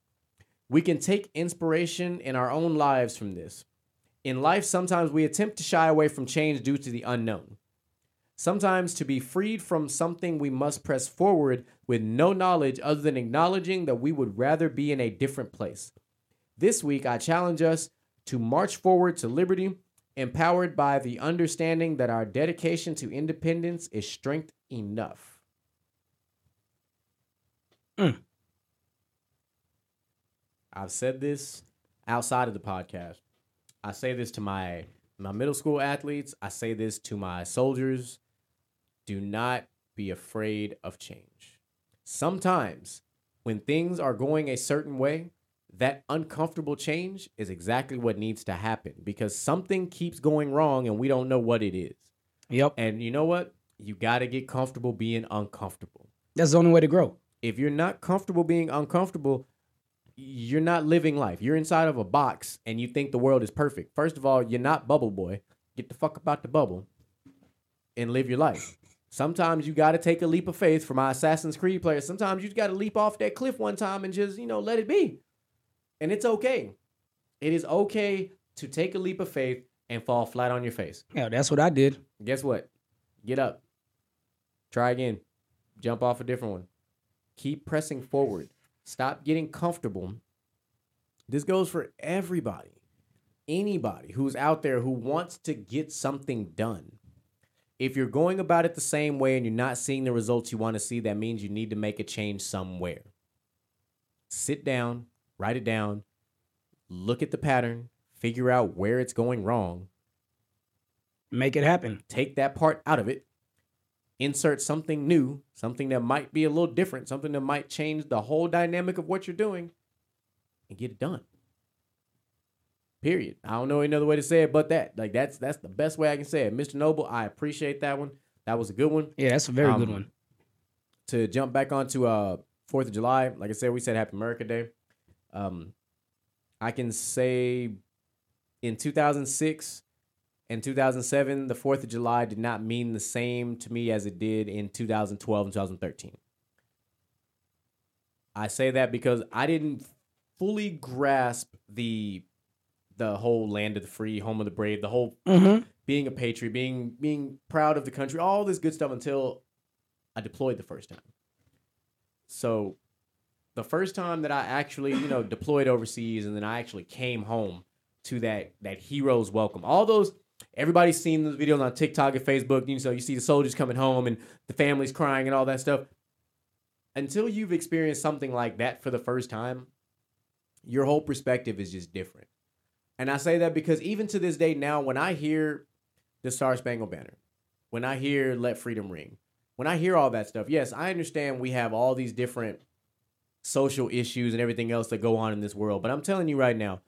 Speaker 3: We can take inspiration in our own lives from this. In life, sometimes we attempt to shy away from change due to the unknown. Sometimes, to be freed from something, we must press forward with no knowledge other than acknowledging that we would rather be in a different place. This week, I challenge us to march forward to liberty, empowered by the understanding that our dedication to independence is strength enough.
Speaker 4: Mm.
Speaker 3: I've said this outside of the podcast. I say this to my my middle school athletes. I say this to my soldiers. Do not be afraid of change. Sometimes when things are going a certain way, that uncomfortable change is exactly what needs to happen because something keeps going wrong and we don't know what it is.
Speaker 4: Yep.
Speaker 3: And you know what? You got to get comfortable being uncomfortable.
Speaker 4: That's the only way to grow.
Speaker 3: If you're not comfortable being uncomfortable, you're not living life. You're inside of a box and you think the world is perfect. First of all, you're not bubble boy. Get the fuck about the bubble and live your life. Sometimes you got to take a leap of faith for my Assassin's Creed players. Sometimes you got to leap off that cliff one time and just, you know, let it be. And it's okay. It is okay to take a leap of faith and fall flat on your face.
Speaker 4: Yeah, that's what I did.
Speaker 3: Guess what? Get up. Try again. Jump off a different one. Keep pressing forward. Stop getting comfortable. This goes for everybody. Anybody who's out there who wants to get something done. If you're going about it the same way and you're not seeing the results you want to see, that means you need to make a change somewhere. Sit down, write it down, look at the pattern, figure out where it's going wrong,
Speaker 4: Make it happen.
Speaker 3: take that part out of it, insert something new, something that might be a little different, something that might change the whole dynamic of what you're doing, and get it done. Period. I don't know any other way to say it but that. Like that's that's the best way I can say it. Mr. Noble, I appreciate that one. That was a good one.
Speaker 4: Yeah, that's a very good
Speaker 3: Um,
Speaker 4: one.
Speaker 3: To jump back onto uh Fourth of July, like I said, we said Happy America Day. Um, I can say in 2006 and 2007, the 4th of July did not mean the same to me as it did in 2012 and 2013. I say that because I didn't fully grasp the the whole land of the free, home of the brave, the whole
Speaker 4: Mm-hmm.
Speaker 3: being a patriot, being being proud of the country, all this good stuff until I deployed the first time. So the first time that I actually, you know, deployed overseas and then I actually came home to that that hero's welcome. All those everybody's seen those videos on TikTok and Facebook, you know, you see the soldiers coming home and the families crying and all that stuff. Until you've experienced something like that for the first time, your whole perspective is just different. And I say that because even to this day now, when I hear the Star Spangled Banner, when I hear Let Freedom Ring, when I hear all that stuff, yes, I understand we have all these different social issues and everything else that go on in this world. But I'm telling you right now,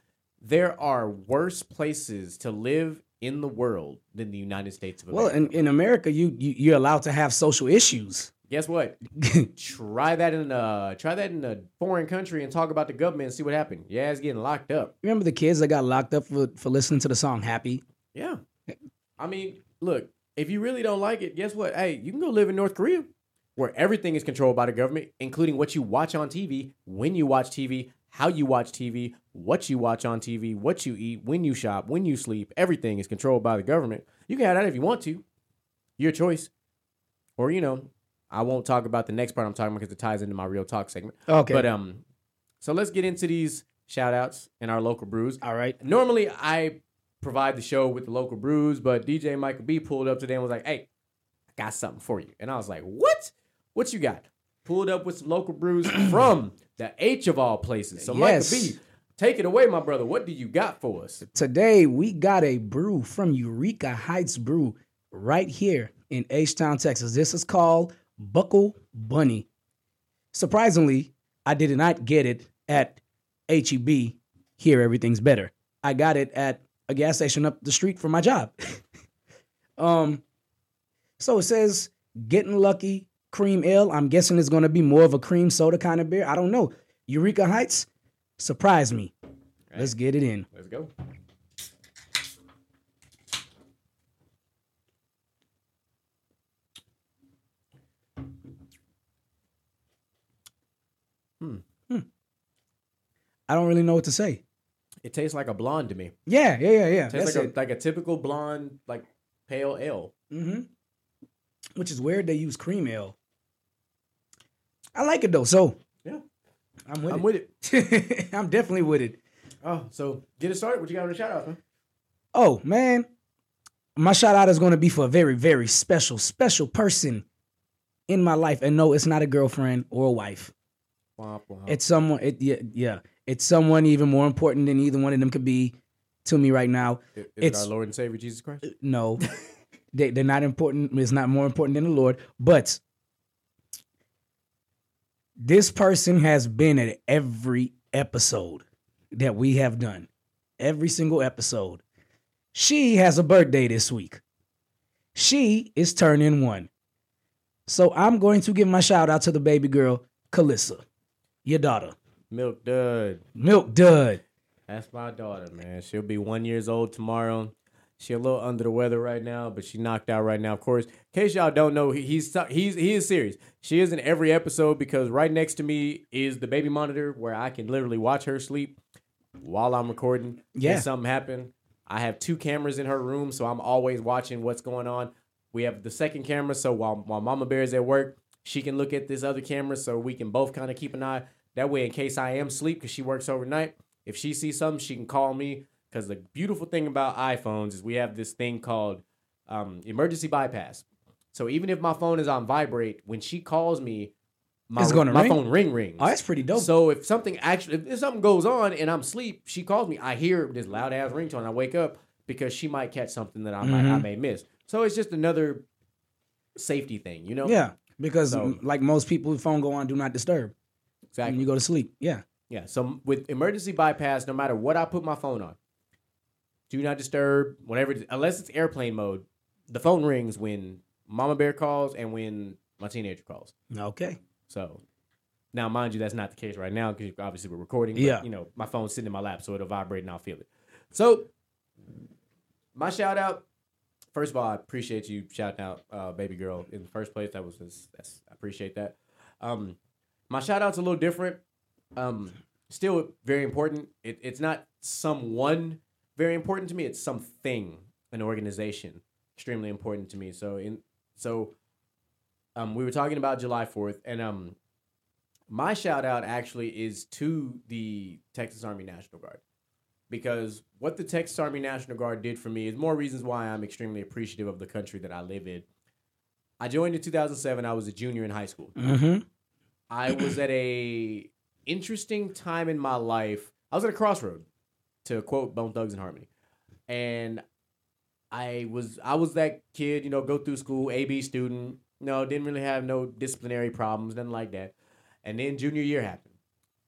Speaker 3: there are worse places to live in the world than the United States of
Speaker 4: Well,
Speaker 3: America.
Speaker 4: in, in America, you, you you're allowed to have social issues.
Speaker 3: Guess what? try that in a try that in a foreign country and talk about the government and see what happened. Yeah, it's getting locked up.
Speaker 4: Remember the kids that got locked up for, for listening to the song Happy?
Speaker 3: Yeah. I mean, look, if you really don't like it, guess what? Hey, you can go live in North Korea where everything is controlled by the government, including what you watch on TV, when you watch TV, how you watch TV, what you watch on TV, what you eat, when you shop, when you sleep, everything is controlled by the government. You can have that if you want to. Your choice. Or, you know, I won't talk about the next part I'm talking about because it ties into my real talk segment.
Speaker 4: Okay.
Speaker 3: But um, so let's get into these shout outs and our local brews.
Speaker 4: All right.
Speaker 3: Normally I provide the show with the local brews, but DJ Micah B pulled up today and was like, Hey, I got something for you. And I was like, What? What you got? Pulled up with some local brews from the H of all places. So
Speaker 4: Yes.
Speaker 3: Micah B, take it away, my brother. What do you got for us?
Speaker 4: Today we got a brew from Eureka Heights Brew right here in H Town, Texas. This is called Buckle Bunny. Surprisingly, I did not get it at HEB. Here, everything's better. I got it at a gas station up the street from my job. um, so it says getting lucky cream ale. I'm guessing it's going to be more of a cream soda kind of beer. I don't know. Eureka Heights surprised me. Let's get it in.
Speaker 3: Let's go.
Speaker 4: I don't really know what to say.
Speaker 3: It tastes like a blonde to me.
Speaker 4: Yeah, yeah, yeah, yeah.
Speaker 3: tastes
Speaker 4: That's
Speaker 3: like a, like a typical blonde, like pale ale.
Speaker 4: Mm-hmm. Which is weird they use cream ale. I like it though, so
Speaker 3: Yeah.
Speaker 4: I'm with
Speaker 3: I'm
Speaker 4: it.
Speaker 3: with it.
Speaker 4: I'm definitely with it.
Speaker 3: Oh, so get it started. What you got on the shout out, man?
Speaker 4: Oh man, my shout out is going to be for a very, very special, special person in my life, and no, it's not a girlfriend or a wife. It's someone. It, yeah, yeah, it's someone even more important than either one of them could be to me right now.
Speaker 3: Is it
Speaker 4: it's-
Speaker 3: our Lord and Savior Jesus Christ?
Speaker 4: No, they, they're not important. It's not more important than the Lord. But this person has been at every episode that we have done, every single episode. She has a birthday this week. She is turning one. So I'm going to give my shout out to the baby girl, Kalissa, your daughter.
Speaker 3: Milk Dud.
Speaker 4: Milk Dud.
Speaker 3: That's my daughter, man. She'll be one years old tomorrow. She a little under the weather right now, but she knocked out right now. Of course, in case y'all don't know, he's he's he is serious. She is in every episode because right next to me is the baby monitor where I can literally watch her sleep while I'm recording.
Speaker 4: Yeah.
Speaker 3: If something happened, I have two cameras in her room, so I'm always watching what's going on. We have the second camera, so while while Mama Bear is at work, she can look at this other camera, so we can both kind of keep an eye. That way, in case I am asleep, because she works overnight, if she sees something, she can call me. Because the beautiful thing about iPhones is we have this thing called um, emergency bypass. So even if my phone is on vibrate, when she calls me, my,
Speaker 4: It's gonna
Speaker 3: my
Speaker 4: ring?
Speaker 3: phone ring rings.
Speaker 4: Oh, that's pretty dope.
Speaker 3: So if something actually, if something goes on and I'm asleep, she calls me. I hear this loud ass ringtone. I wake up because she might catch something that I might I
Speaker 4: Mhm.
Speaker 3: may miss. So it's just another safety thing, you know?
Speaker 4: yeah, because
Speaker 3: So-
Speaker 4: like most people, phone go on do not disturb
Speaker 3: exactly.
Speaker 4: when you go to sleep. Yeah.
Speaker 3: Yeah. So with emergency bypass, no matter what I put my phone on, do not disturb. Whenever, unless it's airplane mode, the phone rings when Mama Bear calls and when my teenager calls.
Speaker 4: Okay.
Speaker 3: So now, mind you, that's not the case right now because obviously we're recording. But,
Speaker 4: Yeah.
Speaker 3: You know, my phone's sitting in my lap, so it'll vibrate and I'll feel it. So my shout out. First of all, I appreciate you shouting out uh, baby girl in the first place. That was just, that's I appreciate that. Um, my shout out's a little different. Um, still very important. It, it's not someone very important to me. It's something, an organization, extremely important to me. So in so, um, we were talking about July Fourth, and um, my shout out actually is to the Texas Army National Guard because what the Texas Army National Guard did for me is more reasons why I'm extremely appreciative of the country that I live in. I joined in 2007. I was a junior in high school.
Speaker 4: Mm-hmm.
Speaker 3: I was at a interesting time in my life. I was at a crossroad, to quote Bone Thugs and Harmony, and I was I was that kid, you know, go through school, AB student. No, didn't really have no disciplinary problems, nothing like that. And then junior year happened,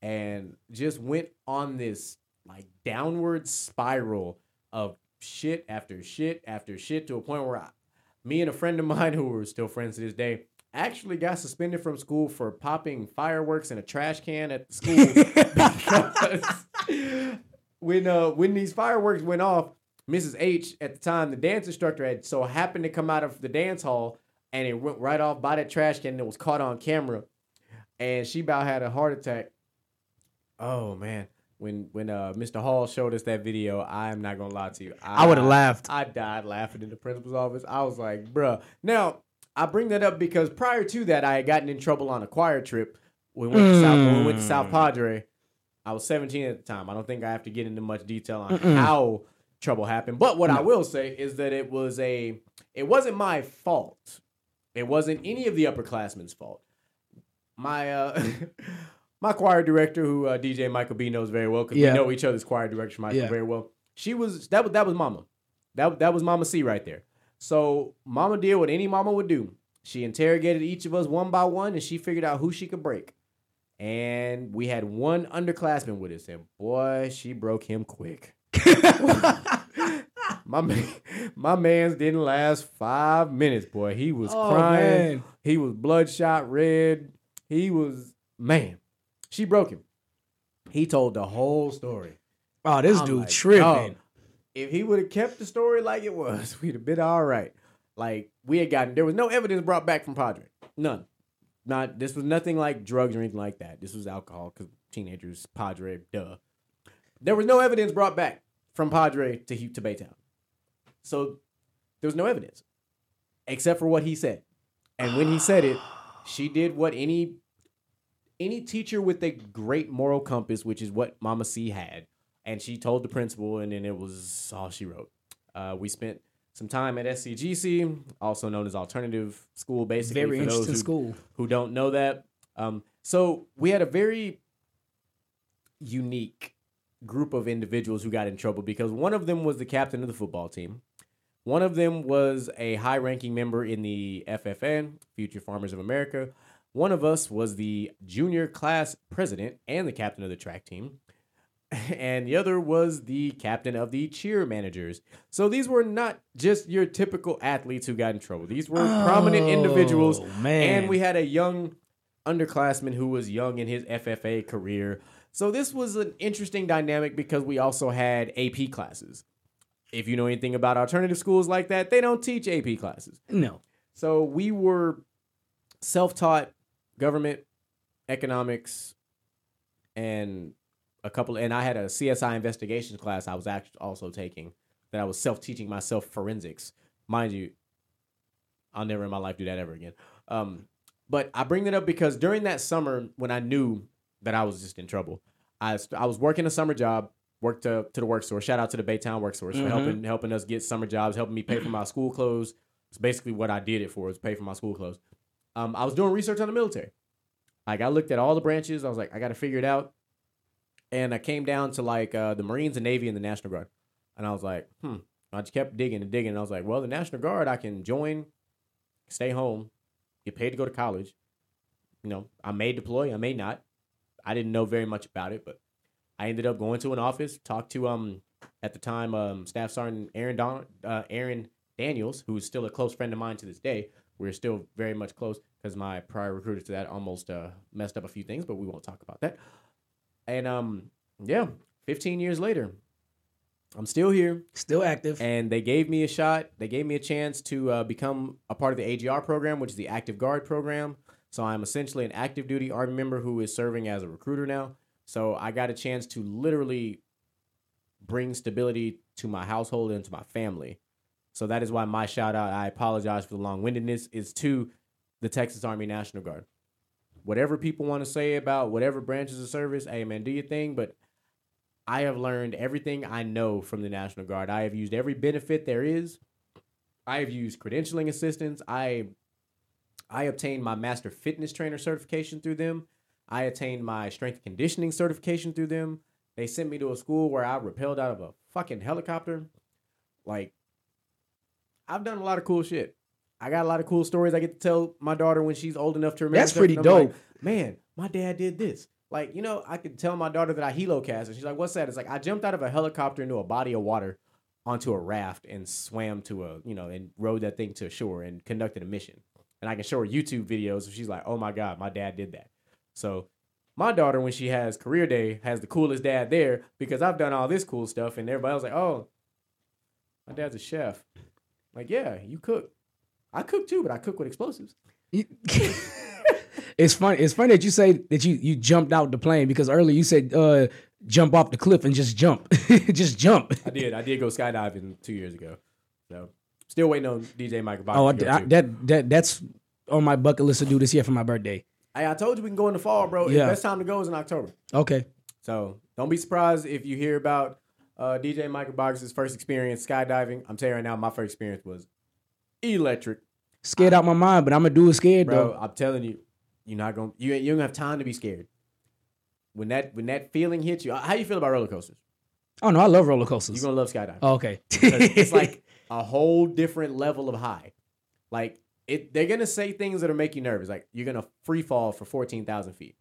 Speaker 3: and just went on this like downward spiral of shit after shit after shit to a point where I, me and a friend of mine who were still friends to this day actually got suspended from school for popping fireworks in a trash can at the school because when uh when these fireworks went off, Mrs. H at the time, the dance instructor had so happened to come out of the dance hall and it went right off by that trash can and it was caught on camera. And she about had a heart attack. Oh man. when when uh Mr. Hall showed us that video, I am not gonna lie to you.
Speaker 4: I would've laughed.
Speaker 3: I died laughing in the principal's office. I was like, bruh. Now I bring that up because prior to that, I had gotten in trouble on a choir trip. We went to South. We went to South Padre. I was 17 at the time. I don't think I have to get into much detail on how trouble happened. But what I will say is that it was a. It wasn't my fault. It wasn't any of the upperclassmen's fault. My uh, my choir director, who uh, DJ Micah B knows very well, because
Speaker 4: Yeah.
Speaker 3: we know each other's choir director Micah
Speaker 4: Yeah.
Speaker 3: very well. She was that was that was Mama, that that was Mama C right there. So Mama did what any mama would do. She interrogated each of us one by one, and she figured out who she could break. And we had one underclassman with us, and boy, she broke him quick. my man, my man's didn't last five minutes, boy. He was
Speaker 4: Oh,
Speaker 3: crying.
Speaker 4: man.
Speaker 3: He was bloodshot red. He was man. She broke him. He told the whole story.
Speaker 4: Oh, this
Speaker 3: I'm
Speaker 4: dude
Speaker 3: like,
Speaker 4: tripping.
Speaker 3: dog, if he would have kept the story like it was, we'd have been all right. Like we had gotten, there was no evidence brought back from Padre. None. Not this was nothing like drugs or anything like that. This was alcohol because teenagers, Padre, duh. There was no evidence brought back from Padre to to Baytown. So there was no evidence except for what he said. And when he said it, she did what any any teacher with a great moral compass, which is what Mama C had, and she told the principal, and then it was all she wrote. Uh, we spent some time at SCGC, also known as Alternative School, basically
Speaker 4: Very
Speaker 3: for those who,
Speaker 4: school.
Speaker 3: who don't know that. Um, so we had a very unique group of individuals who got in trouble because one of them was the captain of the football team. One of them was a high ranking member in the FFA, Future Farmers of America. One of us was the junior class president and the captain of the track team. And the other was the captain of the cheer managers. So these were not just your typical athletes who got in trouble. These were prominent oh, individuals.
Speaker 4: Oh, man.
Speaker 3: And we had a young underclassman who was young in his FFA career. So this was an interesting dynamic because we also had AP classes. If you know anything about alternative schools like that, they don't teach AP classes.
Speaker 4: No.
Speaker 3: So we were self-taught government, economics, and a couple. And I had a CSI investigations class I was actually also taking that I was self-teaching myself forensics. Mind you, I'll never in my life do that ever again. Um, but I bring that up because during that summer when I knew that I was just in trouble, I I was working a summer job. Worked to, to the work source. Shout out to the Baytown work source for helping helping us get summer jobs, helping me pay for my school clothes. It's basically what I did it for, was pay for my school clothes. Um, I was doing research on the military. Like I looked at all the branches. I was like, I got to figure it out. And I came down to like uh, the Marines and Navy and the National Guard. And I was like, hmm. I just kept digging and digging. And I was like, well, the National Guard, I can join, stay home, get paid to go to college. You know, I may deploy, I may not. I didn't know very much about it, but I ended up going to an office, talked to um at the time um Staff Sergeant Aaron Don uh, Aaron Daniels, who is still a close friend of mine to this day. We're still very much close because my prior recruiter to that almost uh, messed up a few things, but we won't talk about that. And um yeah, 15 years later, I'm still here
Speaker 4: Still active.
Speaker 3: and they gave me a shot. They gave me a chance to uh, become a part of the AGR program, which is the Active Guard program. So I'm essentially an active duty Army member who is serving as a recruiter now. So I got a chance to literally bring stability to my household and to my family. So that is why my shout out, I apologize for the long windedness, is to the Texas Army National Guard. Whatever people want to say about whatever branches of service, hey man, do your thing. But I have learned everything I know from the National Guard. I have used every benefit there is. I have used credentialing assistance. I I obtained my master fitness trainer certification through them. I attained my strength conditioning certification through them. They sent me to a school where I rappelled out of a fucking helicopter. Like I've done a lot of cool shit. I got a lot of cool stories I get to tell my daughter when she's old enough to remember.
Speaker 4: That's pretty
Speaker 3: I'm like,
Speaker 4: dope.
Speaker 3: Man, my dad did this. Like, you know, I could tell my daughter that I helocast, and she's like, "What's that?" It's like I jumped out of a helicopter into a body of water onto a raft and swam to a, you know, and rode that thing to shore and conducted a mission. And I can show her YouTube videos, and she's like, "Oh my god, my dad did that." So, my daughter, when she has career day, has the coolest dad there because I've done all this cool stuff, and everybody was like, "Oh, my dad's a chef." Like, yeah, you cook. I cook too, but I cook with explosives.
Speaker 4: it's funny. It's funny that you say that you you jumped out the plane because earlier you said uh jump off the cliff and just jump, just jump.
Speaker 3: I did. I did go skydiving two years ago. So still waiting on DJ Micah B.
Speaker 4: Oh, I,
Speaker 3: to
Speaker 4: I- that that that's on my bucket list to do this year for my birthday.
Speaker 3: Hey, I told you we can go in the fall, bro.
Speaker 4: Yeah.
Speaker 3: The best time to go is in October.
Speaker 4: Okay.
Speaker 3: So don't be surprised if you hear about uh, DJ Micah B's first experience skydiving. I'm telling you right now, my first experience was electric.
Speaker 4: Scared out my mind, but I'm do it scared
Speaker 3: Bro,
Speaker 4: though.
Speaker 3: I'm telling you, you're not gonna you you don't have time to be scared. When that when that feeling hits you, uh, how you feel about roller coasters?
Speaker 4: Oh no, I love roller coasters.
Speaker 3: You're gonna love skydiving.
Speaker 4: Oh, okay.
Speaker 3: it's like a whole different level of high. Like it, they're gonna say things that'll make you nervous. Like you're gonna free fall for fourteen thousand feet.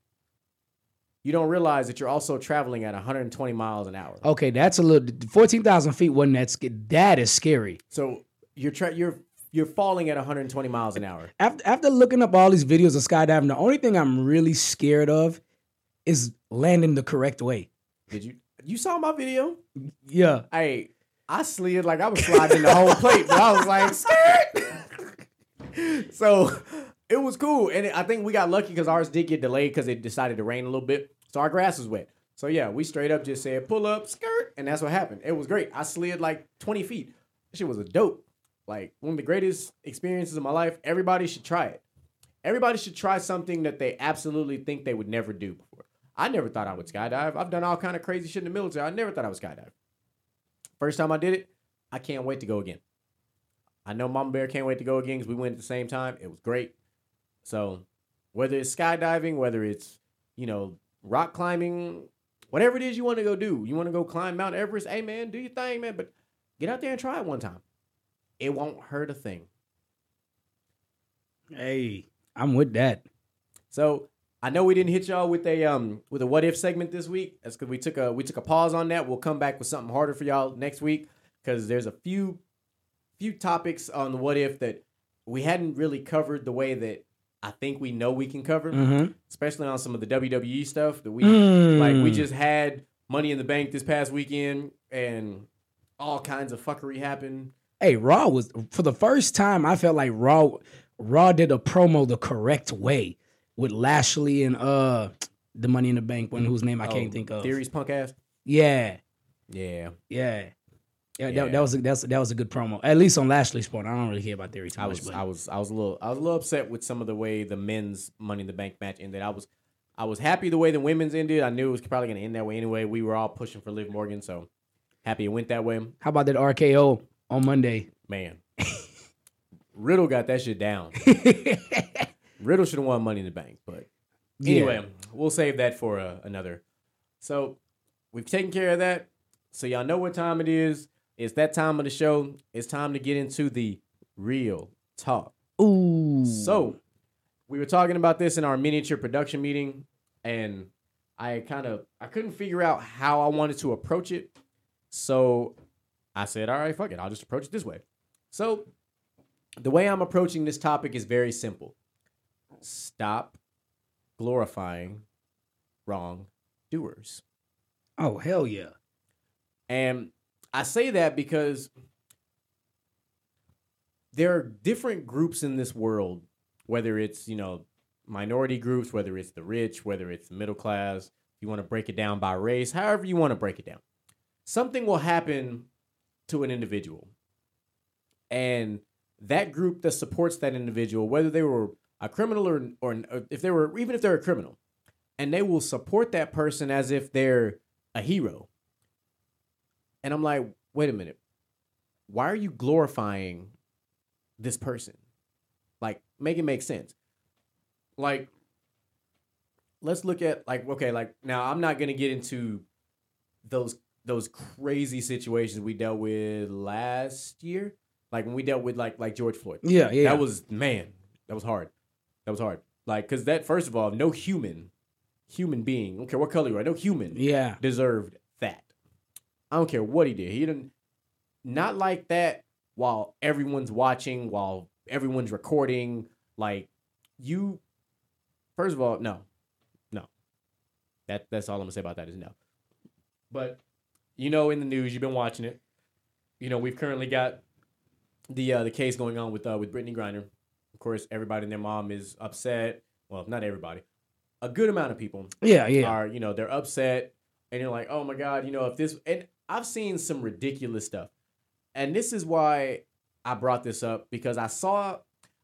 Speaker 3: You don't realize that you're also traveling at 120 miles an hour.
Speaker 4: okay, that's a little. Fourteen thousand feet wasn't that That is scary.
Speaker 3: So you're tra- you're you're falling at 120 miles an hour.
Speaker 4: After after looking up all these videos of skydiving, the only thing I'm really scared of is landing the correct way.
Speaker 3: Did you you saw my video?
Speaker 4: Yeah.
Speaker 3: Hey, I slid like I was sliding the whole plate, but I was like scared. so it was cool, and I think we got lucky because ours did get delayed because it decided to rain a little bit, so our grass was wet. So yeah, we straight up just said pull up, skirt, and that's what happened. It was great. I slid like 20 feet. She was a dope. Like one of the greatest experiences of my life. Everybody should try it. Everybody should try something that they absolutely think they would never do before. I never thought I would skydive. I've done all kind of crazy shit in the military. I never thought I would skydive. First time I did it, I can't wait to go again. I know Mama Bear can't wait to go again because we went at the same time. It was great. So whether it's skydiving, whether it's, you know, rock climbing, whatever it is you want to go do, you want to go climb Mount Everest, hey man, do your thing, man. But get out there and try it one time. It won't hurt a thing.
Speaker 4: Hey, I'm with that.
Speaker 3: So I know we didn't hit y'all with a um with a what if segment this week. That's because we took a we took a pause on that. We'll come back with something harder for y'all next week because there's a few few topics on the what if that we hadn't really covered the way that I think we know we can cover,
Speaker 4: Mm-hmm.
Speaker 3: especially on some of the WWE stuff that we
Speaker 4: Mm.
Speaker 3: like. We just had Money in the Bank this past weekend and all kinds of fuckery happened.
Speaker 4: Hey, Raw was for the first time. I felt like Raw, Raw did a promo the correct way with Lashley and uh the Money in the Bank one whose name I can't
Speaker 3: Oh,
Speaker 4: think of.
Speaker 3: Theory's punk ass.
Speaker 4: Yeah,
Speaker 3: Yeah,
Speaker 4: yeah, yeah.
Speaker 3: Yeah.
Speaker 4: That, that was a, that's that was a good promo. At least on Lashley's part. I don't really care about Theory too
Speaker 3: I
Speaker 4: much.
Speaker 3: was
Speaker 4: but
Speaker 3: I was I was a little I was a little upset with some of the way the men's Money in the Bank match ended. I was I was happy the way the women's ended. I knew it was probably gonna end that way anyway. We were all pushing for Liv Morgan, so happy it went that way.
Speaker 4: how about that RKO on Monday?
Speaker 3: Man, Riddle got that shit down. Riddle should have won Money in the Bank, but anyway, we'll save that for uh, another. So we've taken care of that. So y'all know what time it is. It's that time of the show. It's time to get into the real talk.
Speaker 4: Ooh.
Speaker 3: So we were talking about this in our miniature production meeting, and I kind of I couldn't figure out how I wanted to approach it. So I said, all right, fuck it. I'll just approach it this way. So the way I'm approaching this topic is very simple. Stop glorifying wrong doers.
Speaker 4: oh hell yeah.
Speaker 3: And I say that because there are different groups in this world, whether it's, you know, minority groups, whether it's the rich, whether it's the middle class, if you want to break it down by race, however you want to break it down. Something will happen to an individual. And that group that supports that individual, whether they were a criminal or, or if they were, even if they're a criminal, and they will support that person as if they're a hero. And I'm like, wait a minute. Why are you glorifying this person? Like, make it make sense. Like, let's look at like, okay, like now I'm not gonna get into those those crazy situations we dealt with last year. Like when we dealt with like like George Floyd.
Speaker 4: Yeah, yeah.
Speaker 3: That was man, that was hard. That was hard. Like, cause that first of all, no human, human being, I don't care what color you are, no human
Speaker 4: yeah.
Speaker 3: deserved that. I don't care what he did. He didn't not like that while everyone's watching, while everyone's recording. Like you first of all, no. No. That that's all I'm gonna say about that is no. But you know in the news, you've been watching it. You know, we've currently got the uh, the case going on with uh, with Brittney Griner. Of course, everybody and their mom is upset. Well, not everybody. A good amount of people
Speaker 4: Yeah, yeah.
Speaker 3: are you know they're upset and you're like, oh my god, you know, if this and I've seen some ridiculous stuff, and this is why I brought this up because I saw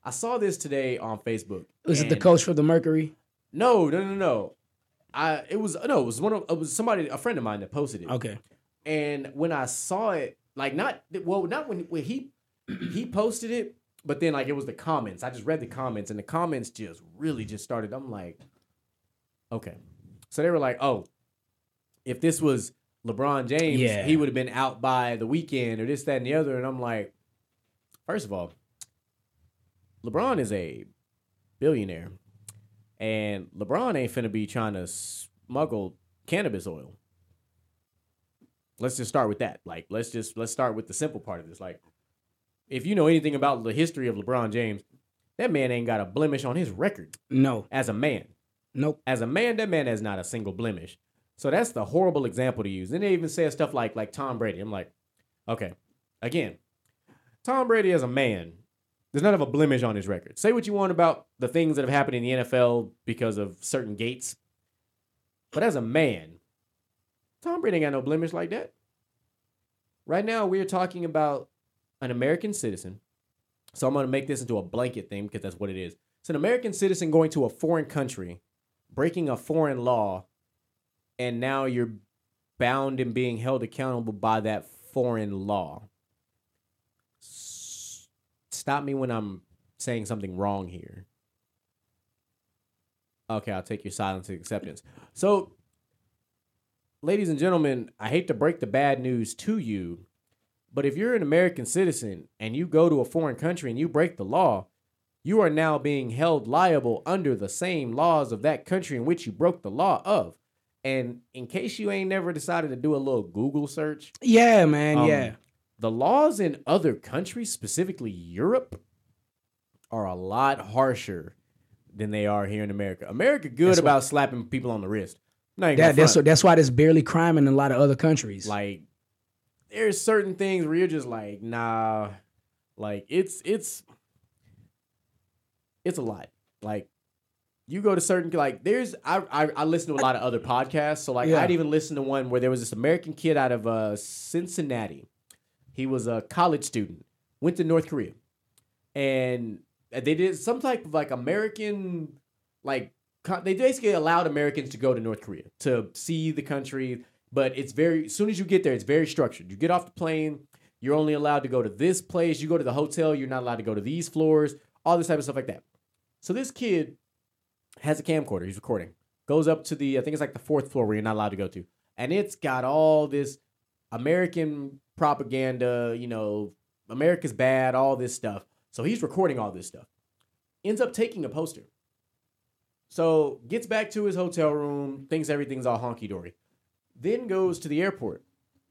Speaker 3: I saw this today on Facebook.
Speaker 4: Was it the coach for the Mercury?
Speaker 3: No, no, no, no. I it was no, it was one of it was somebody a friend of mine that posted it.
Speaker 4: Okay.
Speaker 3: And when I saw it, like not well, not when when he he posted it, but then like it was the comments. I just read the comments, and the comments just really just started. I'm like, okay. So they were like, oh, if this was LeBron James,
Speaker 4: Yeah.
Speaker 3: he would have been out by the weekend or this, that, and the other. And I'm like, first of all, LeBron is a billionaire, and LeBron ain't finna be trying to smuggle cannabis oil let's just start with that. Like, let's just let's start with the simple part of this. Like, if you know anything about the history of LeBron James, that man ain't got a blemish on his record
Speaker 4: No.
Speaker 3: as a man.
Speaker 4: Nope.
Speaker 3: As a man, that man has not a single blemish. So that's the horrible example to use. And they even say stuff like like Tom Brady. I'm like, okay, again, Tom Brady as a man, there's not of a blemish on his record. Say what you want about the things that have happened in the NFL because of certain gates, but as a man, Tom Brady ain't got no blemish like that. Right now, we are talking about an American citizen. So I'm going to make this into a blanket thing because that's what it is. It's an American citizen going to a foreign country, breaking a foreign law, and now you're bound and being held accountable by that foreign law. S- Stop me when I'm saying something wrong here. Okay, I'll take your silence as acceptance. So, ladies and gentlemen, I hate to break the bad news to you, but if you're an American citizen and you go to a foreign country and you break the law, you are now being held liable under the same laws of that country in which you broke the law of. And in case you ain't never decided to do a little Google search,
Speaker 4: Yeah, man.
Speaker 3: um,
Speaker 4: yeah.
Speaker 3: the laws in other countries, specifically Europe, are a lot harsher than they are here in America. America good
Speaker 4: That's
Speaker 3: about slapping people on the wrist.
Speaker 4: That, that's that's why there's barely crime in a lot of other countries.
Speaker 3: like there's certain things where you're just like nah like it's it's it's a lot like you go to certain like there's I, I I listen to a lot of other podcasts so like
Speaker 4: Yeah.
Speaker 3: I'd even listen to one where there was this American kid out of uh Cincinnati he was a college student went to North Korea and they did some type of like American like they basically allowed Americans to go to North Korea to see the country, but it's very as soon as you get there, it's very structured. You get off the plane, you're only allowed to go to this place. You go to the hotel, you're not allowed to go to these floors. All this type of stuff like that. So this kid has a camcorder. He's recording. Goes up to the I think it's like the fourth floor where you're not allowed to go to, and it's got all this American propaganda. You know, America's bad. All this stuff. So he's recording all this stuff. Ends up taking a poster. So gets back to his hotel room, thinks everything's all honky dory. Then goes to the airport,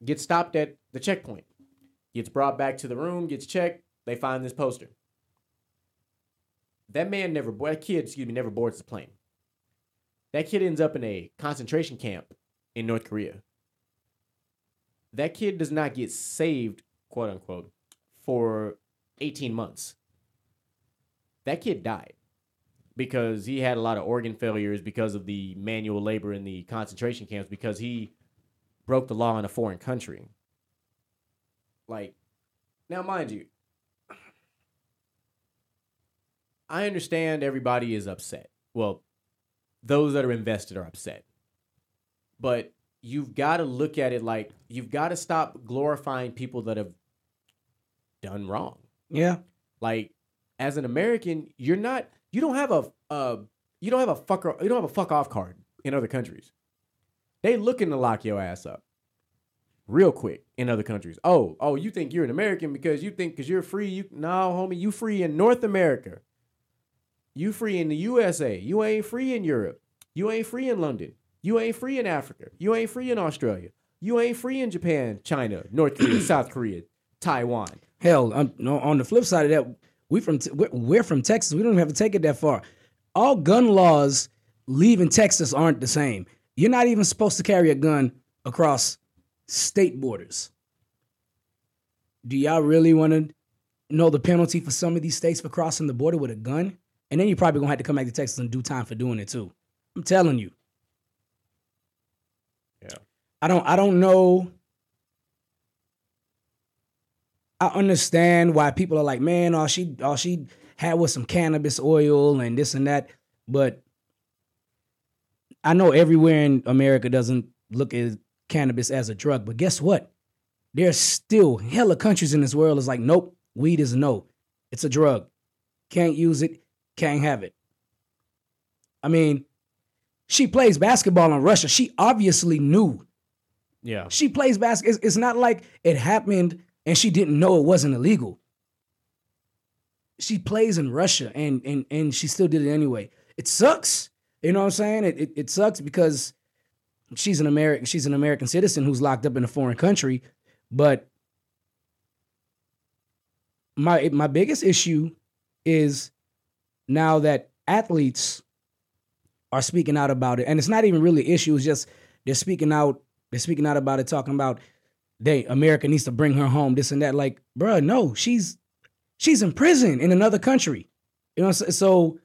Speaker 3: gets stopped at the checkpoint, gets brought back to the room, gets checked. They find this poster. That man never, that kid, excuse me, never boards the plane. That kid ends up in a concentration camp in North Korea. That kid does not get saved, quote unquote, for 18 months. That kid died because he had a lot of organ failures because of the manual labor in the concentration camps because he broke the law in a foreign country. Like, now, mind you, I understand everybody is upset. Well, those that are invested are upset. But you've got to look at it like you've got to stop glorifying people that have done wrong.
Speaker 4: yeah.
Speaker 3: Like as an American, you're not you don't have a uh you don't have a fucker you don't have a fuck off card in other countries. They looking to lock your ass up real quick in other countries. Oh, oh, you think you're an American because you think because you're free. You no, homie, you free in North America. You free in the USA. You ain't free in Europe. You ain't free in London. You ain't free in Africa. You ain't free in Australia. You ain't free in Japan, China, North Korea, South Korea, Taiwan.
Speaker 4: Hell, no, on the flip side of that, we from we're, we're from Texas. We don't even have to take it that far. All gun laws leaving Texas aren't the same. You're not even supposed to carry a gun across state borders. Do y'all really want to know the penalty for some of these states for crossing the border with a gun? And then you're probably gonna have to come back to Texas and do time for doing it too. I'm telling you.
Speaker 3: Yeah.
Speaker 4: I don't I don't know. I understand why people are like, man, all she all she had was some cannabis oil and this and that, but I know everywhere in America doesn't look at cannabis as a drug, but guess what? There's still hella countries in this world is like, nope, weed is no. It's a drug. Can't use it, can't have it. I mean, she plays basketball in Russia. She obviously knew.
Speaker 3: Yeah.
Speaker 4: She plays basketball. It's, it's not like it happened and she didn't know it wasn't illegal. She plays in Russia and and and she still did it anyway. It sucks. You know what I'm saying? It it, it sucks because she's an American she's an American citizen who's locked up in a foreign country, but my my biggest issue is now that athletes are speaking out about it, and it's not even really issue. It's just they're speaking out. They're speaking out about it, talking about they America needs to bring her home, this and that. Like, bruh, no, she's she's in prison in another country. You know, so, so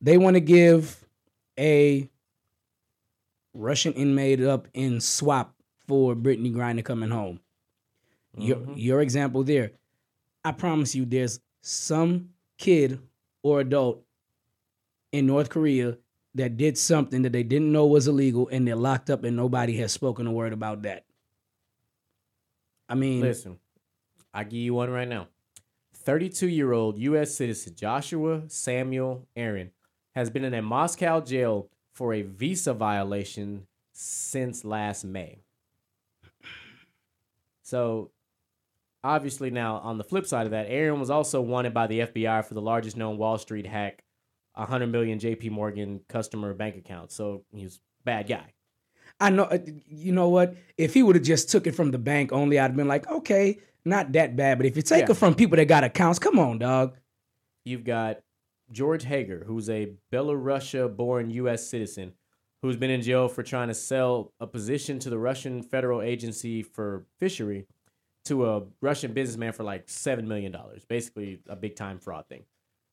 Speaker 4: they want to give a Russian inmate up in swap for Brittney Griner coming home. Your mm-hmm. your example there. I promise you, there's some kid or adult in North Korea that did something that they didn't know was illegal and they're locked up and nobody has spoken a word about that. I mean,
Speaker 3: Listen, I give you one right now. 32 year old U.S. citizen Joshua Samuel Aaron has been in a Moscow jail for a visa violation since last May. So, obviously, now on the flip side of that, Aaron was also wanted by the FBI for the largest known Wall Street hack, 100 million JP Morgan customer bank account. So, he's a bad guy.
Speaker 4: I know. uh, You know what? If he would have just took it from the bank only, I'd have been like, okay, not that bad. But if you take
Speaker 3: Yeah.
Speaker 4: it from people that got accounts, come on, dog.
Speaker 3: You've got George Hager, who's a Belarusia born U.S. citizen who's been in jail for trying to sell a position to the Russian Federal Agency for Fishery to a Russian businessman for like $7 million. Basically, a big time fraud thing.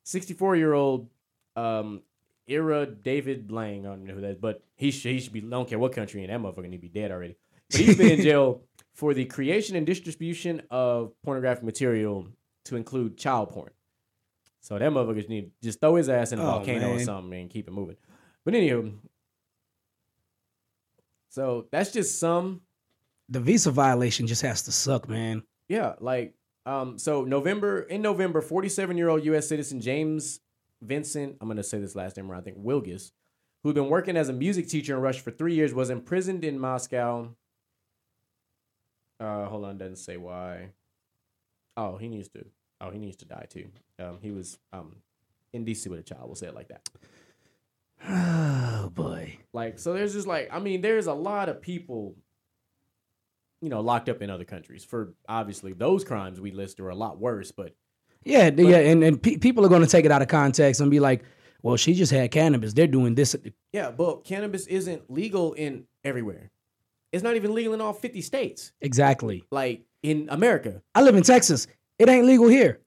Speaker 3: 64 year old um, Ira David Lang, I don't know who that is, but he should, he should be, I don't care what country, and that motherfucker need to be dead already. But he's been in jail for the creation and distribution of pornographic material to include child porn. So that motherfuckers need to just throw his ass in a
Speaker 4: Oh,
Speaker 3: volcano or something and keep it moving. But anywho, so that's just some
Speaker 4: The visa violation just has to suck, man.
Speaker 3: yeah, like um so November in November, 47-year-old US citizen James Vincent, I'm going to say this last name wrong, I think Wilgis, who'd been working as a music teacher in Russia for 3 years was imprisoned in Moscow. Uh hold on, doesn't say why. Oh, he needs to Oh, he needs to die too. Um he was um in DC with a child, we'll say it like that.
Speaker 4: Oh boy.
Speaker 3: Like, so there's just like, I mean, there's a lot of people, you know, locked up in other countries for obviously those crimes we list are a lot worse, but
Speaker 4: Yeah, th- yeah, and and pe- people are going to take it out of context and be like, "Well, she just had cannabis. They're doing this."
Speaker 3: yeah, but cannabis isn't legal in everywhere. It's not even legal in all 50 states.
Speaker 4: Exactly.
Speaker 3: Like in America,
Speaker 4: I live in Texas. It ain't legal here.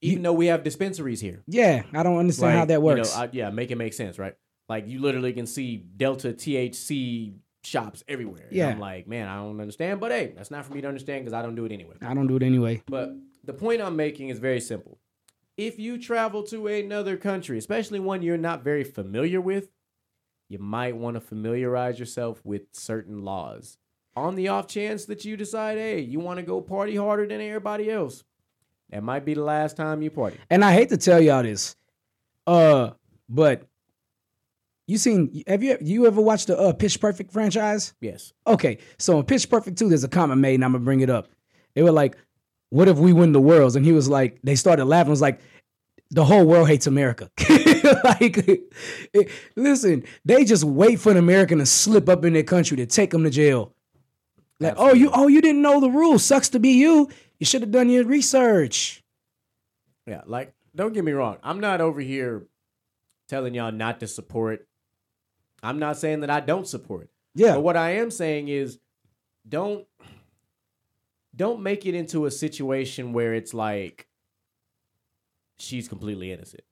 Speaker 3: even though we have dispensaries here.
Speaker 4: Yeah, I don't understand how that works.
Speaker 3: You know, I, yeah, make it make sense, right? Like you literally can see Delta THC shops everywhere. And
Speaker 4: Yeah.
Speaker 3: I'm like, man, I don't understand, but hey, that's not for me to understand because I don't do it anyway.
Speaker 4: I don't do it anyway.
Speaker 3: But the point I'm making is very simple. If you travel to another country, especially one you're not very familiar with, you might want to familiarize yourself with certain laws. On the off chance that you decide, hey, you want to go party harder than everybody else, that might be the last time you party.
Speaker 4: And I hate to tell y'all this, uh, but you seen? Have you you ever watched the uh, Pitch Perfect franchise?
Speaker 3: Yes.
Speaker 4: Okay, so in Pitch Perfect 2, there's a comment made, and I'm gonna bring it up. They were like, What if we win the worlds? And he was like, they started laughing, it was like, the whole world hates America. like, it- listen, they just wait for an American to slip up in their country to take them to jail. Like, oh, you oh, you didn't know the rules. Sucks to be you. You should have done your research.
Speaker 3: Yeah, like don't get me wrong. I'm not over here telling y'all not to support. I'm not saying that I don't support.
Speaker 4: Yeah.
Speaker 3: But what I am saying is don't don't make it into a situation where it's like she's completely innocent.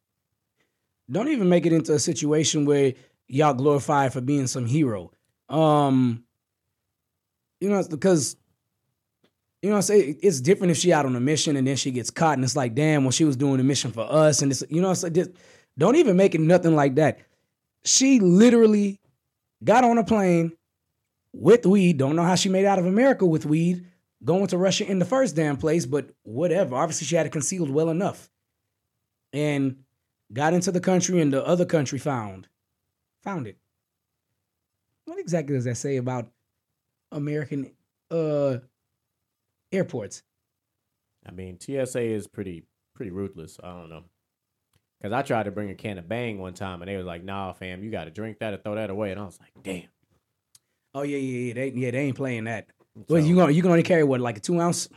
Speaker 4: don't even make it into a situation where y'all glorify for being some hero. Um, You know, because you know, I'm saying it's different if she out on a mission and then she gets caught, and it's like, damn, well, she was doing a mission for us, and it's you know, it's like, just, don't even make it nothing like that. She literally got on a plane with weed. Don't know how she made out of America with weed, going to Russia in the first damn place, but whatever. Obviously, she had it concealed well enough, and got into the country, and the other country found found it. What exactly does that say about American uh airports?
Speaker 3: I mean, TSA is pretty pretty ruthless. I don't know. Cause I tried to bring a can of Bang one time, and they was like, "Nah, fam, you got to drink that or throw that away." And I was like, "Damn."
Speaker 4: Oh yeah, yeah, yeah. They yeah, they ain't playing that. Well, you gonna you can only carry what, like a two ounce?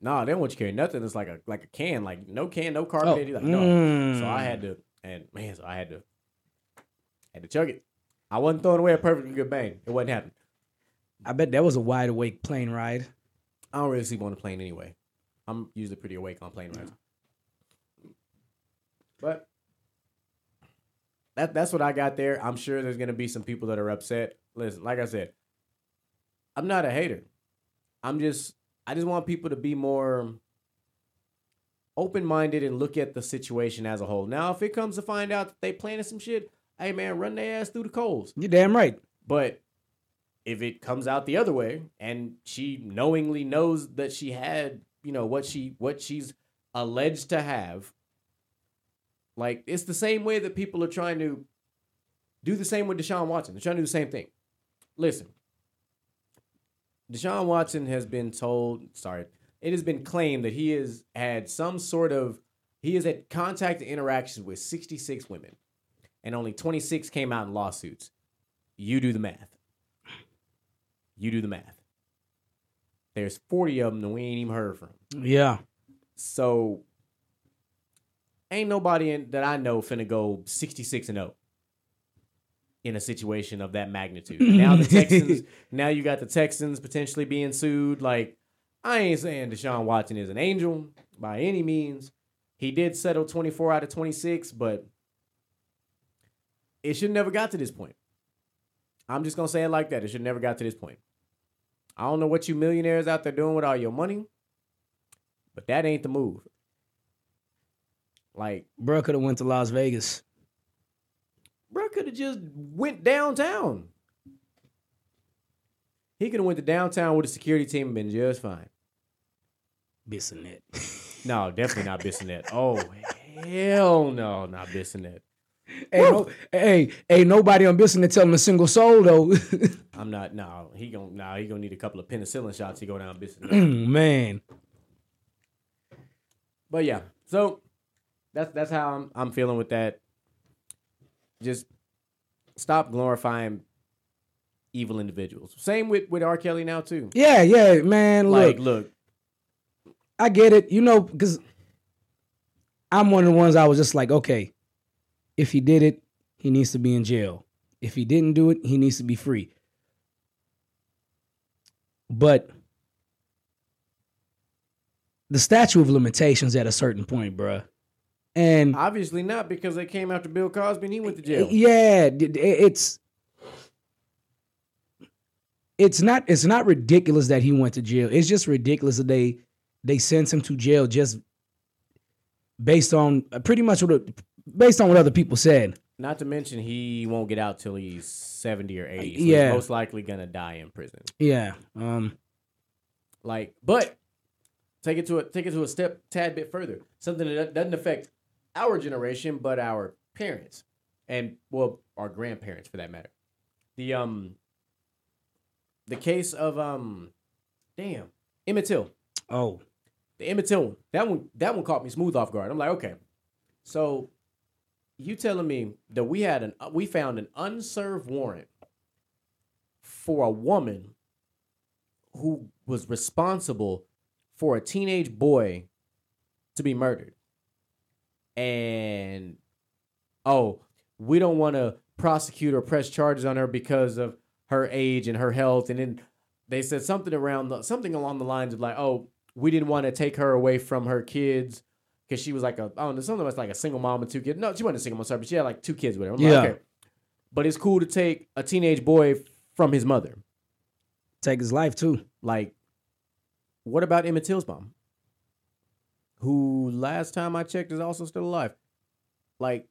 Speaker 3: Nah, they don't want you to carry nothing. It's like a like a can, like no can, no carbonated. Like no.
Speaker 4: Mm.
Speaker 3: So I had to, and man, so I had to, had to chug it. I wasn't throwing away a perfectly good bang. It wasn't happening.
Speaker 4: I bet that was a wide awake plane ride.
Speaker 3: I don't really sleep on the plane anyway. I'm usually pretty awake on plane rides. But that that's what I got there. I'm sure there's gonna be some people that are upset. Listen, like I said, I'm not a hater. I'm just I just want people to be more open minded and look at the situation as a whole. Now, if it comes to find out that they planning some shit, hey man, run their ass through the coals.
Speaker 4: You're damn right.
Speaker 3: But if it comes out the other way and she knowingly knows that she had, you know, what she what she's alleged to have, like it's the same way that people are trying to do the same with Deshaun Watson. They're trying to do the same thing. Listen, Deshaun Watson has been told, sorry, it has been claimed that he has had some sort of he has had contact and interactions with 66 women, and only 26 came out in lawsuits. You do the math. You do the math. There's 40 of them that we ain't even heard from.
Speaker 4: Yeah.
Speaker 3: So ain't nobody in, that I know finna go 66 and 0 in a situation of that magnitude. Now the Texans, now you got the Texans potentially being sued. Like, I ain't saying Deshaun Watson is an angel by any means. He did settle 24 out of 26, but it should never got to this point. I'm just gonna say it like that. It should never got to this point. I don't know what you millionaires out there doing with all your money, but that ain't the move. Like,
Speaker 4: Bro could have went to Las Vegas.
Speaker 3: Bro could have just went downtown. He could have went to downtown with a security team and been just fine.
Speaker 4: Bissonnet.
Speaker 3: No, definitely not Bissonnet. Oh hell no, not Bissonnet.
Speaker 4: hey, no, hey, hey, nobody on Bissonnet tell him a single soul though.
Speaker 3: I'm not. No, he gon' no, he gonna need a couple of penicillin shots to go down Bissonnet.
Speaker 4: Mm, Man.
Speaker 3: But yeah, so that's that's how I'm I'm feeling with that. Just stop glorifying evil individuals. Same with with R. Kelly now too.
Speaker 4: Yeah, yeah, man. Look,
Speaker 3: Like, look,
Speaker 4: I get it. You know, because I'm one of the ones I was just like, okay, if he did it, he needs to be in jail. If he didn't do it, he needs to be free. But the statute of limitations at a certain point, bruh. And
Speaker 3: obviously not because they came after Bill Cosby and he went to jail.
Speaker 4: yeah, d- d- it's it's not it's not ridiculous that he went to jail. It's just ridiculous that they they sent him to jail just based on uh, pretty much what based on what other people said.
Speaker 3: Not to mention he won't get out till he's seventy or eighty. So
Speaker 4: Yeah.
Speaker 3: he's most likely gonna die in prison.
Speaker 4: Yeah. Um
Speaker 3: Like, but take it to a take it to a step tad bit further. Something that doesn't affect our generation, but our parents and well, our grandparents for that matter. The um, the case of um, damn Emmett Till.
Speaker 4: oh,
Speaker 3: The Emmett Till one. That one that one caught me smooth off guard. I'm like, okay, so you telling me that we had an we found an unserved warrant for a woman who was responsible for a teenage boy to be murdered. And oh, we don't want to prosecute or press charges on her because of her age and her health. And then they said something around the, something along the lines of like, oh, we didn't want to take her away from her kids because she was like a I don't know something was like a single mom and two kids. No, she wasn't a single mom, sorry, but she had like two kids with her. I'm
Speaker 4: Yeah.
Speaker 3: like, okay. But it's cool to take a teenage boy from his mother.
Speaker 4: Take his life too.
Speaker 3: Like, what about Emmett Till's mom? Who last time I checked is also still alive. Like,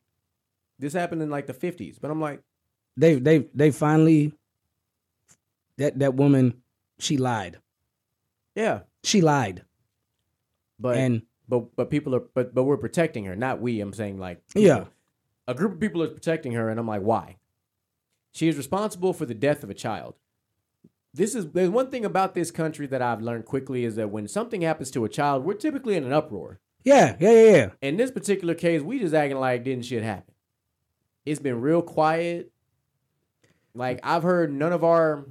Speaker 3: this happened in like the 50s, but I'm like,
Speaker 4: They they they finally that that woman she lied.
Speaker 3: yeah,
Speaker 4: She lied.
Speaker 3: but
Speaker 4: and
Speaker 3: but but people are but but we're protecting her, not we. I'm saying like
Speaker 4: Yeah.
Speaker 3: a group of people are protecting her, and I'm like, why? She is responsible for the death of a child. This is there's one thing about this country that I've learned quickly is that when something happens to a child, we're typically in an uproar.
Speaker 4: yeah, yeah, yeah, yeah.
Speaker 3: In this particular case, we just acting like didn't shit happen. It's been real quiet. Like I've heard none of our,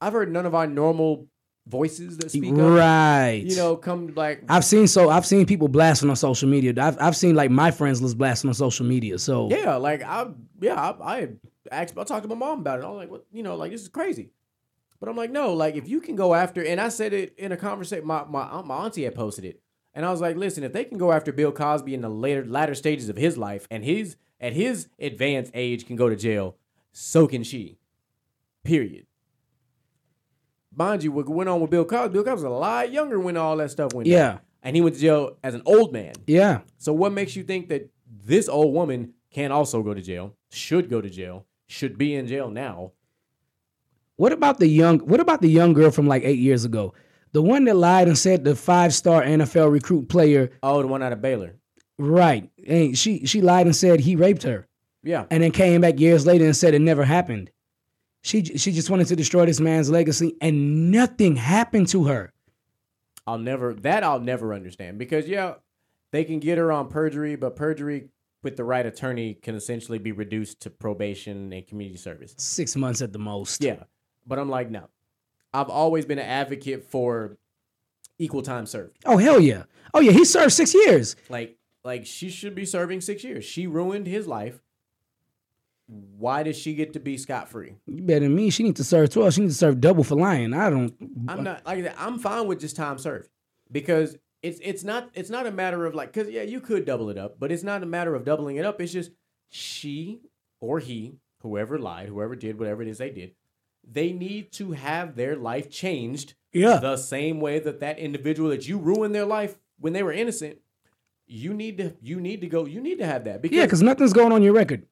Speaker 3: I've heard none of our normal voices that speak up.
Speaker 4: Right.
Speaker 3: You know, come like
Speaker 4: I've seen so I've seen people blasting on social media. I've I've seen like my friends list blasting on social media. So
Speaker 3: Yeah, like I, yeah, I, I asked, I talked to my mom about it. I was like, what, you know, like this is crazy. But I'm like, no, like if you can go after, and I said it in a conversation. My my uh, my auntie had posted it, and I was like, listen, if they can go after Bill Cosby in the later latter stages of his life, and his at his advanced age can go to jail, so can she. Period. Mind you, what went on with Bill Cosby? Bill Cosby was a lot younger when all that stuff went. down.
Speaker 4: Yeah.
Speaker 3: and he went to jail as an old man.
Speaker 4: yeah.
Speaker 3: So what makes you think that this old woman can also go to jail, should go to jail, should be in jail now?
Speaker 4: What about the young what about the young girl from like eight years ago? The one that lied and said the five star NFL recruit player,
Speaker 3: Oh, the one out of Baylor.
Speaker 4: right. And she she lied and said he raped her.
Speaker 3: Yeah.
Speaker 4: and then came back years later and said it never happened. She she just wanted to destroy this man's legacy, and nothing happened to her.
Speaker 3: I'll never that I'll never understand because yeah, they can get her on perjury, but perjury with the right attorney can essentially be reduced to probation and community service.
Speaker 4: Six months at the most.
Speaker 3: Yeah. But I'm like, no. I've always been an advocate for equal time served.
Speaker 4: Oh hell yeah. Oh yeah. He served six years.
Speaker 3: Like like she should be serving 6 years. She ruined his life. Why does she get to be scot free?
Speaker 4: You better than me. She needs to serve twelve. She needs to serve double for lying. I don't.
Speaker 3: I'm not like that. I'm fine with just time served because it's it's not it's not a matter of like because yeah you could double it up, but it's not a matter of doubling it up. It's just she or he, whoever lied, whoever did whatever it is they did, they need to have their life changed
Speaker 4: Yeah.
Speaker 3: the same way that that individual that you ruined their life when they were innocent. You need to you need to go you need to have that because
Speaker 4: Yeah, because nothing's going on your record,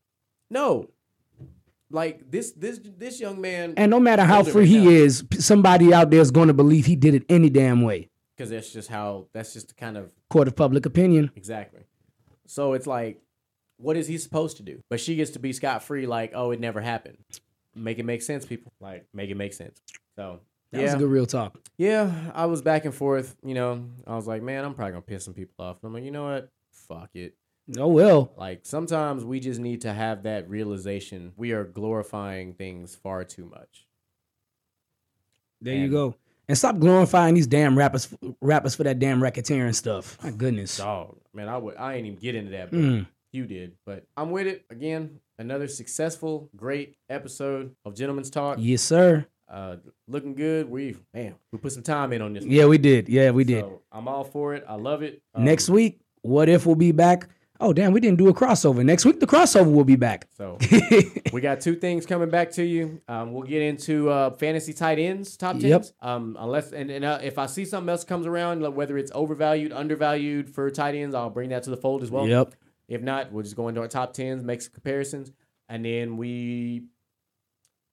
Speaker 3: no, like this this this young man
Speaker 4: and no matter how free
Speaker 3: right
Speaker 4: he
Speaker 3: now.
Speaker 4: is, somebody out there is going to believe he did it any damn way.
Speaker 3: because that's just how that's just the kind of
Speaker 4: Court of public opinion.
Speaker 3: Exactly. So it's like, what is he supposed to do? But she gets to be scot free, like, oh, it never happened. Make it make sense, people. Like, make it make sense. So
Speaker 4: That was a good real talk.
Speaker 3: yeah. I was back and forth. You know, I was like, man, I'm probably gonna piss some people off. And I'm like, you know what? Fuck it.
Speaker 4: Oh well.
Speaker 3: Like sometimes we just need to have that realization. We are glorifying things far too much.
Speaker 4: There you go. And stop glorifying these damn rappers rappers for that damn racketeering stuff. My goodness.
Speaker 3: Dog, man, I would. I ain't even get into that. But
Speaker 4: Mm.
Speaker 3: You did, but I'm with it again. Another successful, great episode of Gentlemen's Talk.
Speaker 4: Yes, sir.
Speaker 3: Uh, looking good. We man, we put some time in on this.
Speaker 4: Yeah, we did. Yeah, we did.
Speaker 3: So I'm all for it. I love it. Um,
Speaker 4: Next week, what if we'll be back? Oh damn, we didn't do a crossover. Next week the crossover will be back.
Speaker 3: So we got two things coming back to you. Um, we'll get into uh, fantasy tight ends top tens.
Speaker 4: Yep.
Speaker 3: Um, unless and, and uh, if I see something else comes around, like whether it's overvalued, undervalued for tight ends, I'll bring that to the fold as well.
Speaker 4: Yep.
Speaker 3: If not, we'll just go into our top tens, make some comparisons, and then we,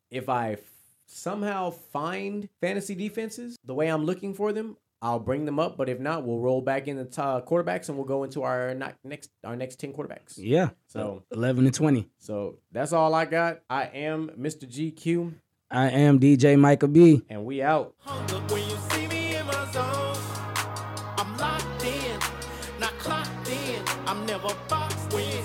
Speaker 3: if I f- somehow find fantasy defenses the way I'm looking for them, I'll bring them up. But if not, we'll roll back in the t- quarterbacks and we'll go into our not next our next ten quarterbacks.
Speaker 4: Yeah.
Speaker 3: So
Speaker 4: Eleven to twenty.
Speaker 3: so that's all I got. I am Mr. GQ,
Speaker 4: I am DJ Micah B.
Speaker 3: and we out.
Speaker 2: hunger when you see me in my zone. I'm locked in, not clocked in. I'm never boxed